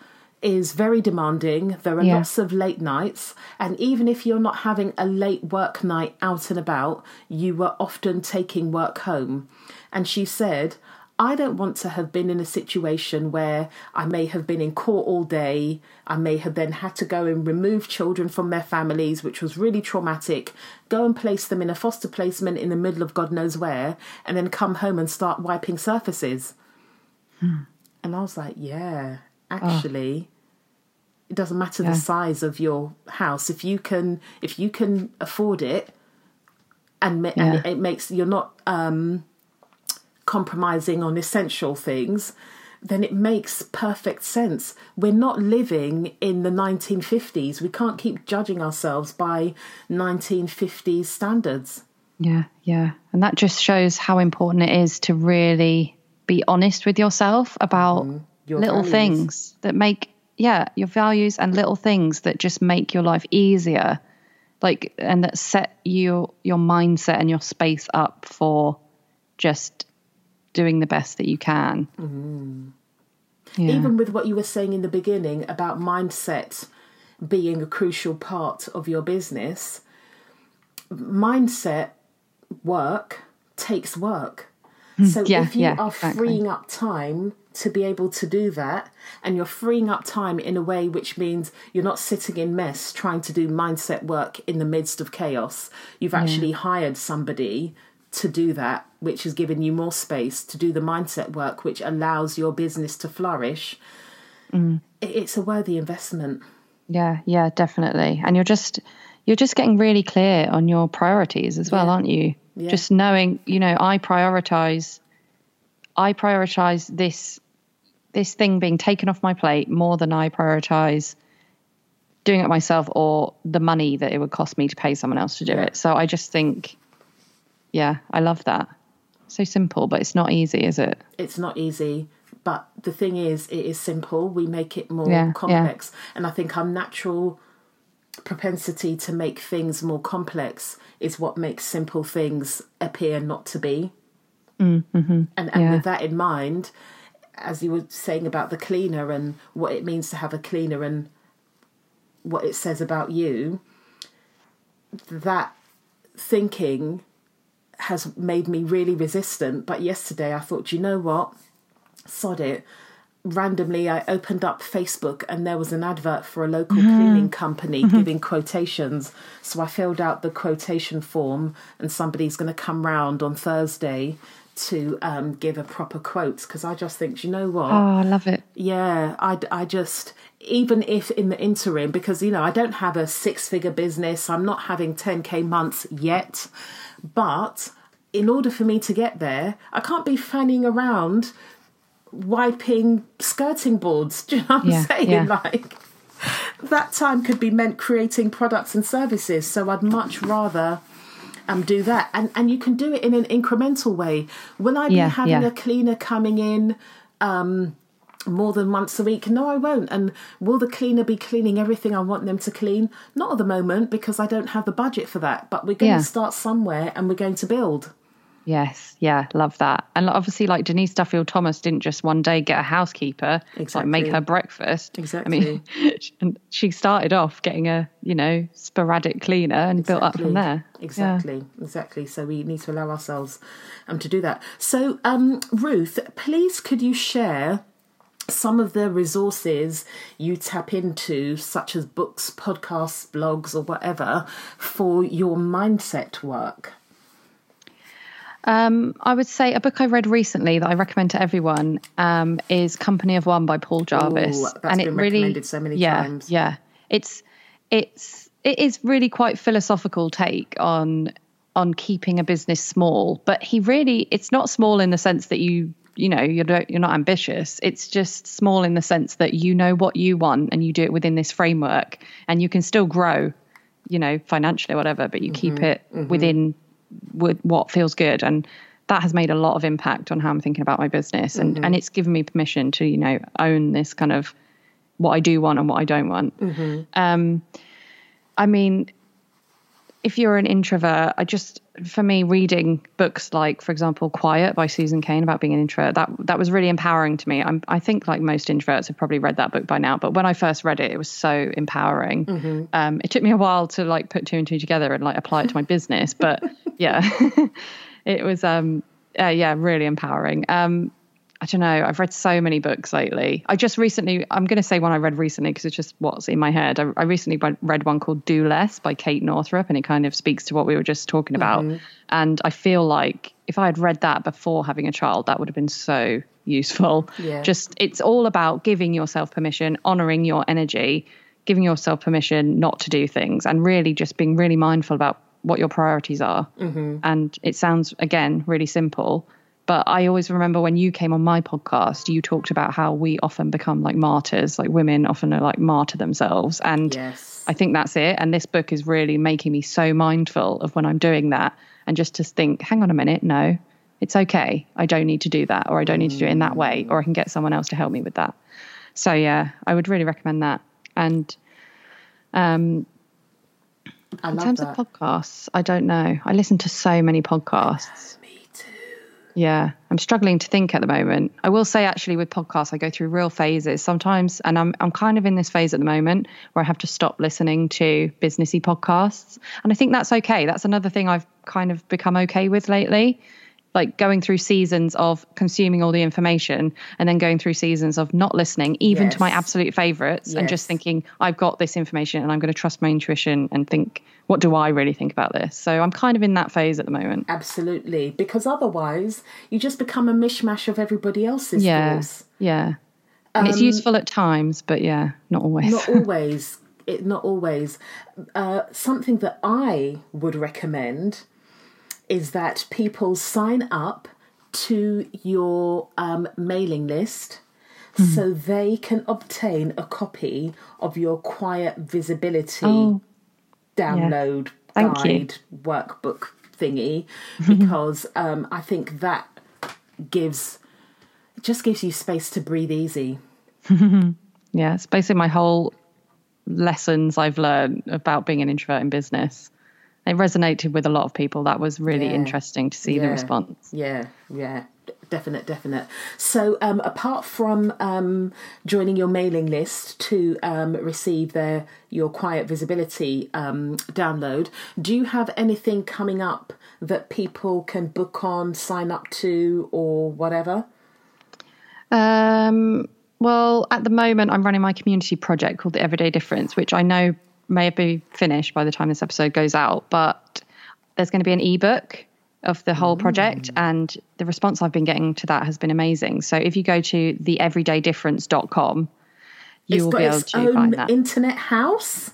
is very demanding. There are Yeah. lots of late nights, and even if you're not having a late work night out and about, you were often taking work home. And she said, I don't want to have been in a situation where I may have been in court all day. I may have then had to go and remove children from their families, which was really traumatic, go and place them in a foster placement in the middle of God knows where, and then come home and start wiping surfaces. Hmm. And I was like, yeah, actually, it doesn't matter Yeah. the size of your house. If you can, if you can afford it, and, ma- Yeah. it, it makes you're not um, compromising on essential things, then it makes perfect sense. We're not living in the 1950s. We can't keep judging ourselves by 1950s standards. Yeah, yeah. And that just shows how important it is to really be honest with yourself about mm, little values. things that make, yeah, your values and little things that just make your life easier. Like, and that set your your mindset and your space up for just doing the best that you can. Mm. Yeah. Even with what you were saying in the beginning about mindset being a crucial part of your business, mindset work takes work. Hmm. So yeah, if you yeah, are exactly. freeing up time to be able to do that, and you're freeing up time in a way which means you're not sitting in mess trying to do mindset work in the midst of chaos, you've actually yeah. hired somebody to do that, which has given you more space to do the mindset work, which allows your business to flourish. Mm. It's a worthy investment. Yeah, yeah, definitely. And you're just you're just getting really clear on your priorities as well, yeah. aren't you? Yeah. Just knowing, you know, I prioritize I prioritize this this thing being taken off my plate more than I prioritize doing it myself or the money that it would cost me to pay someone else to do yeah. it. So I just think yeah, I love that. So simple, but it's not easy, is it? It's not easy. But the thing is, it is simple. We make it more yeah, complex. Yeah. And I think our natural propensity to make things more complex is what makes simple things appear not to be. Mm, mm-hmm. And, and with that in mind, as you were saying about the cleaner and what it means to have a cleaner and what it says about you, that thinking has made me really resistant. But yesterday I thought, you know what? Sod it. Randomly, I opened up Facebook and there was an advert for a local mm-hmm. cleaning company mm-hmm. giving quotations. So I filled out the quotation form, and somebody's going to come round on Thursday to um, give a proper quote because I just think, you know what? Oh, I love it. Yeah, I, I just, even if in the interim, because, you know, I don't have a six figure business, I'm not having 10K months yet. But in order for me to get there, I can't be fanning around wiping skirting boards. Do you know what I'm yeah, saying? Yeah. Like that time could be meant creating products and services. So I'd much rather um, do that. And and you can do it in an incremental way. Will I be yeah, having a cleaner coming in? Um, more than once a week? No, I won't. And will the cleaner be cleaning everything I want them to clean? Not at the moment because I don't have the budget for that. But we're going yeah. to start somewhere and we're going to build. Yes, yeah, love that. And obviously, like Denise Duffield Thomas didn't just one day get a housekeeper, exactly. like make her breakfast. Exactly. I mean, and she started off getting a you know sporadic cleaner and exactly. built up from there. Exactly, yeah. exactly. So we need to allow ourselves um to do that. So, um, Ruth, please could you share some of the resources you tap into, such as books, podcasts, blogs, or whatever, for your mindset work? Um, I would say a book I read recently that I recommend to everyone um, is Company of One by Paul Jarvis, Ooh, and it really, so many yeah, times. Yeah, it's it's it is really quite philosophical take on on keeping a business small, but he really it's not small in the sense that you you know you're you're not ambitious it's just small in the sense that you know what you want and you do it within this framework and you can still grow you know financially or whatever but you mm-hmm, keep it mm-hmm. within with what feels good and that has made a lot of impact on how I'm thinking about my business and mm-hmm. and it's given me permission to you know own this kind of what I do want and what I don't want mm-hmm. um I mean if you're an introvert, I just for me reading books like, for example, Quiet by Susan Cain about being an introvert that that was really empowering to me. I'm, i think like most introverts have probably read that book by now, but when I first read it, it was so empowering. Mm-hmm. Um, it took me a while to like put two and two together and like apply it to my business, but yeah, it was um, uh, yeah really empowering. Um, I don't know. I've read so many books lately. I just recently, I'm going to say one I read recently because it's just what's in my head. I, I, recently read one called Do Less by Kate Northrup, and it kind of speaks to what we were just talking about. Mm-hmm. And I feel like if I had read that before having a child, that would have been so useful. Yeah. Just, it's all about giving yourself permission, honoring your energy, giving yourself permission not to do things, and really just being really mindful about what your priorities are. Mm-hmm. And it sounds, again, really simple But I always remember when you came on my podcast, you talked about how we often become like martyrs, like women often are like martyr themselves. And Yes. I think that's it. And this book is really making me so mindful of when I'm doing that and just to think, hang on a minute, no, it's okay. I don't need to do that, or I don't need to do it in that way, or I can get someone else to help me with that. So yeah, I would really recommend that. And um, in terms that. of podcasts, I don't know. I listen to so many podcasts. Yeah, I'm struggling to think at the moment. I will say actually with podcasts I go through real phases sometimes and I'm I'm kind of in this phase at the moment where I have to stop listening to businessy podcasts. And I think that's okay. That's another thing I've kind of become okay with lately. Like going through seasons of consuming all the information and then going through seasons of not listening, even to my absolute favorites, and just thinking, I've got this information and I'm going to trust my intuition and think, what do I really think about this? So I'm kind of in that phase at the moment. Absolutely. Because otherwise, you just become a mishmash of everybody else's Yeah. thoughts. Yeah. And it's useful at times, but yeah, not always. Not always. It, not always. Uh, something that I would recommend is that people sign up to your um, mailing list so they can obtain a copy of your quiet visibility Oh, download you. guide workbook thingy because um, I think that gives it just gives you space to breathe easy. yeah. It's basically my whole lessons I've learned about being an introvert in business. It resonated with a lot of people. That was really Yeah. interesting to see the response. Yeah, yeah, definite, definite. So, um, apart from um, joining your mailing list to um, receive their your quiet visibility um, download, do you have anything coming up that people can book on, sign up to, or whatever? Um, well, at the moment, I'm running my community project called The Everyday Difference, which I know may be finished by the time this episode goes out, but there's going to be an ebook of the whole project, and the response I've been getting to that has been amazing. So if you go to theeverydaydifference.com, you it's will be able to own find that. internet house.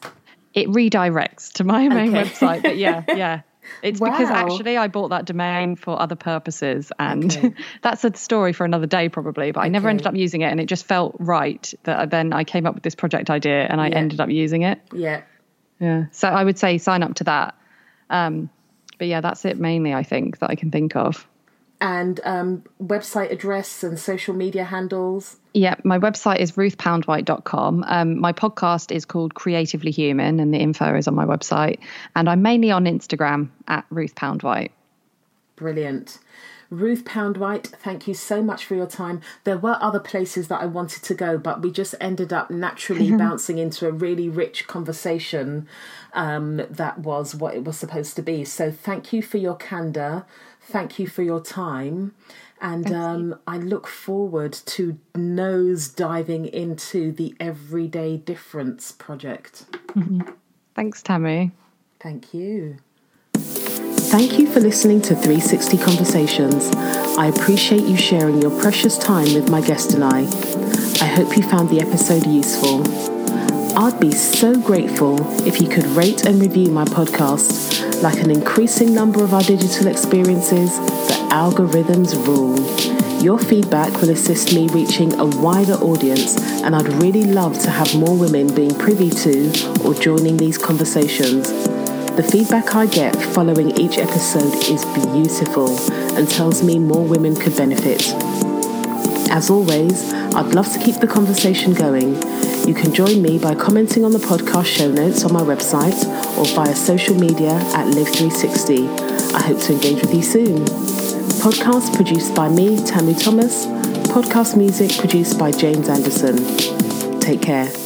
it redirects to my main Okay. website. But yeah, yeah. It's because actually I bought that domain for other purposes, and Okay. that's a story for another day probably. But I never ended up using it, and it just felt right that then I came up with this project idea, and I Yeah. ended up using it. Yeah. Yeah. So I would say sign up to that. Um, but yeah, that's it mainly. I think that I can think of. And um, website address and social media handles. Yeah, my website is ruthpoundwhite.com. Um, my podcast is called Creatively Human, and the info is on my website. And I'm mainly on Instagram at Ruth Poundwhite. Brilliant. Ruth Poundwhite, thank you so much for your time. There were other places that I wanted to go, but we just ended up naturally bouncing into a really rich conversation um, that was what it was supposed to be. So thank you for your candor. Thank you for your time. And um, I look forward to nose diving into the Everyday Difference project. Thanks, Tammy. Thank you. Thank you for listening to 360 Conversations. I appreciate you sharing your precious time with my guest and I. I hope you found the episode useful. I'd be so grateful if you could rate and review my podcast. Like an increasing number of our digital experiences, the algorithms rule. Your feedback will assist me reaching a wider audience, and I'd really love to have more women being privy to or joining these conversations. The feedback I get following each episode is beautiful and tells me more women could benefit. As always, I'd love to keep the conversation going. You can join me by commenting on the podcast show notes on my website or via social media at Live360. I hope to engage with you soon. Podcast produced by me, Tammy Thomas. Podcast music produced by James Anderson. Take care.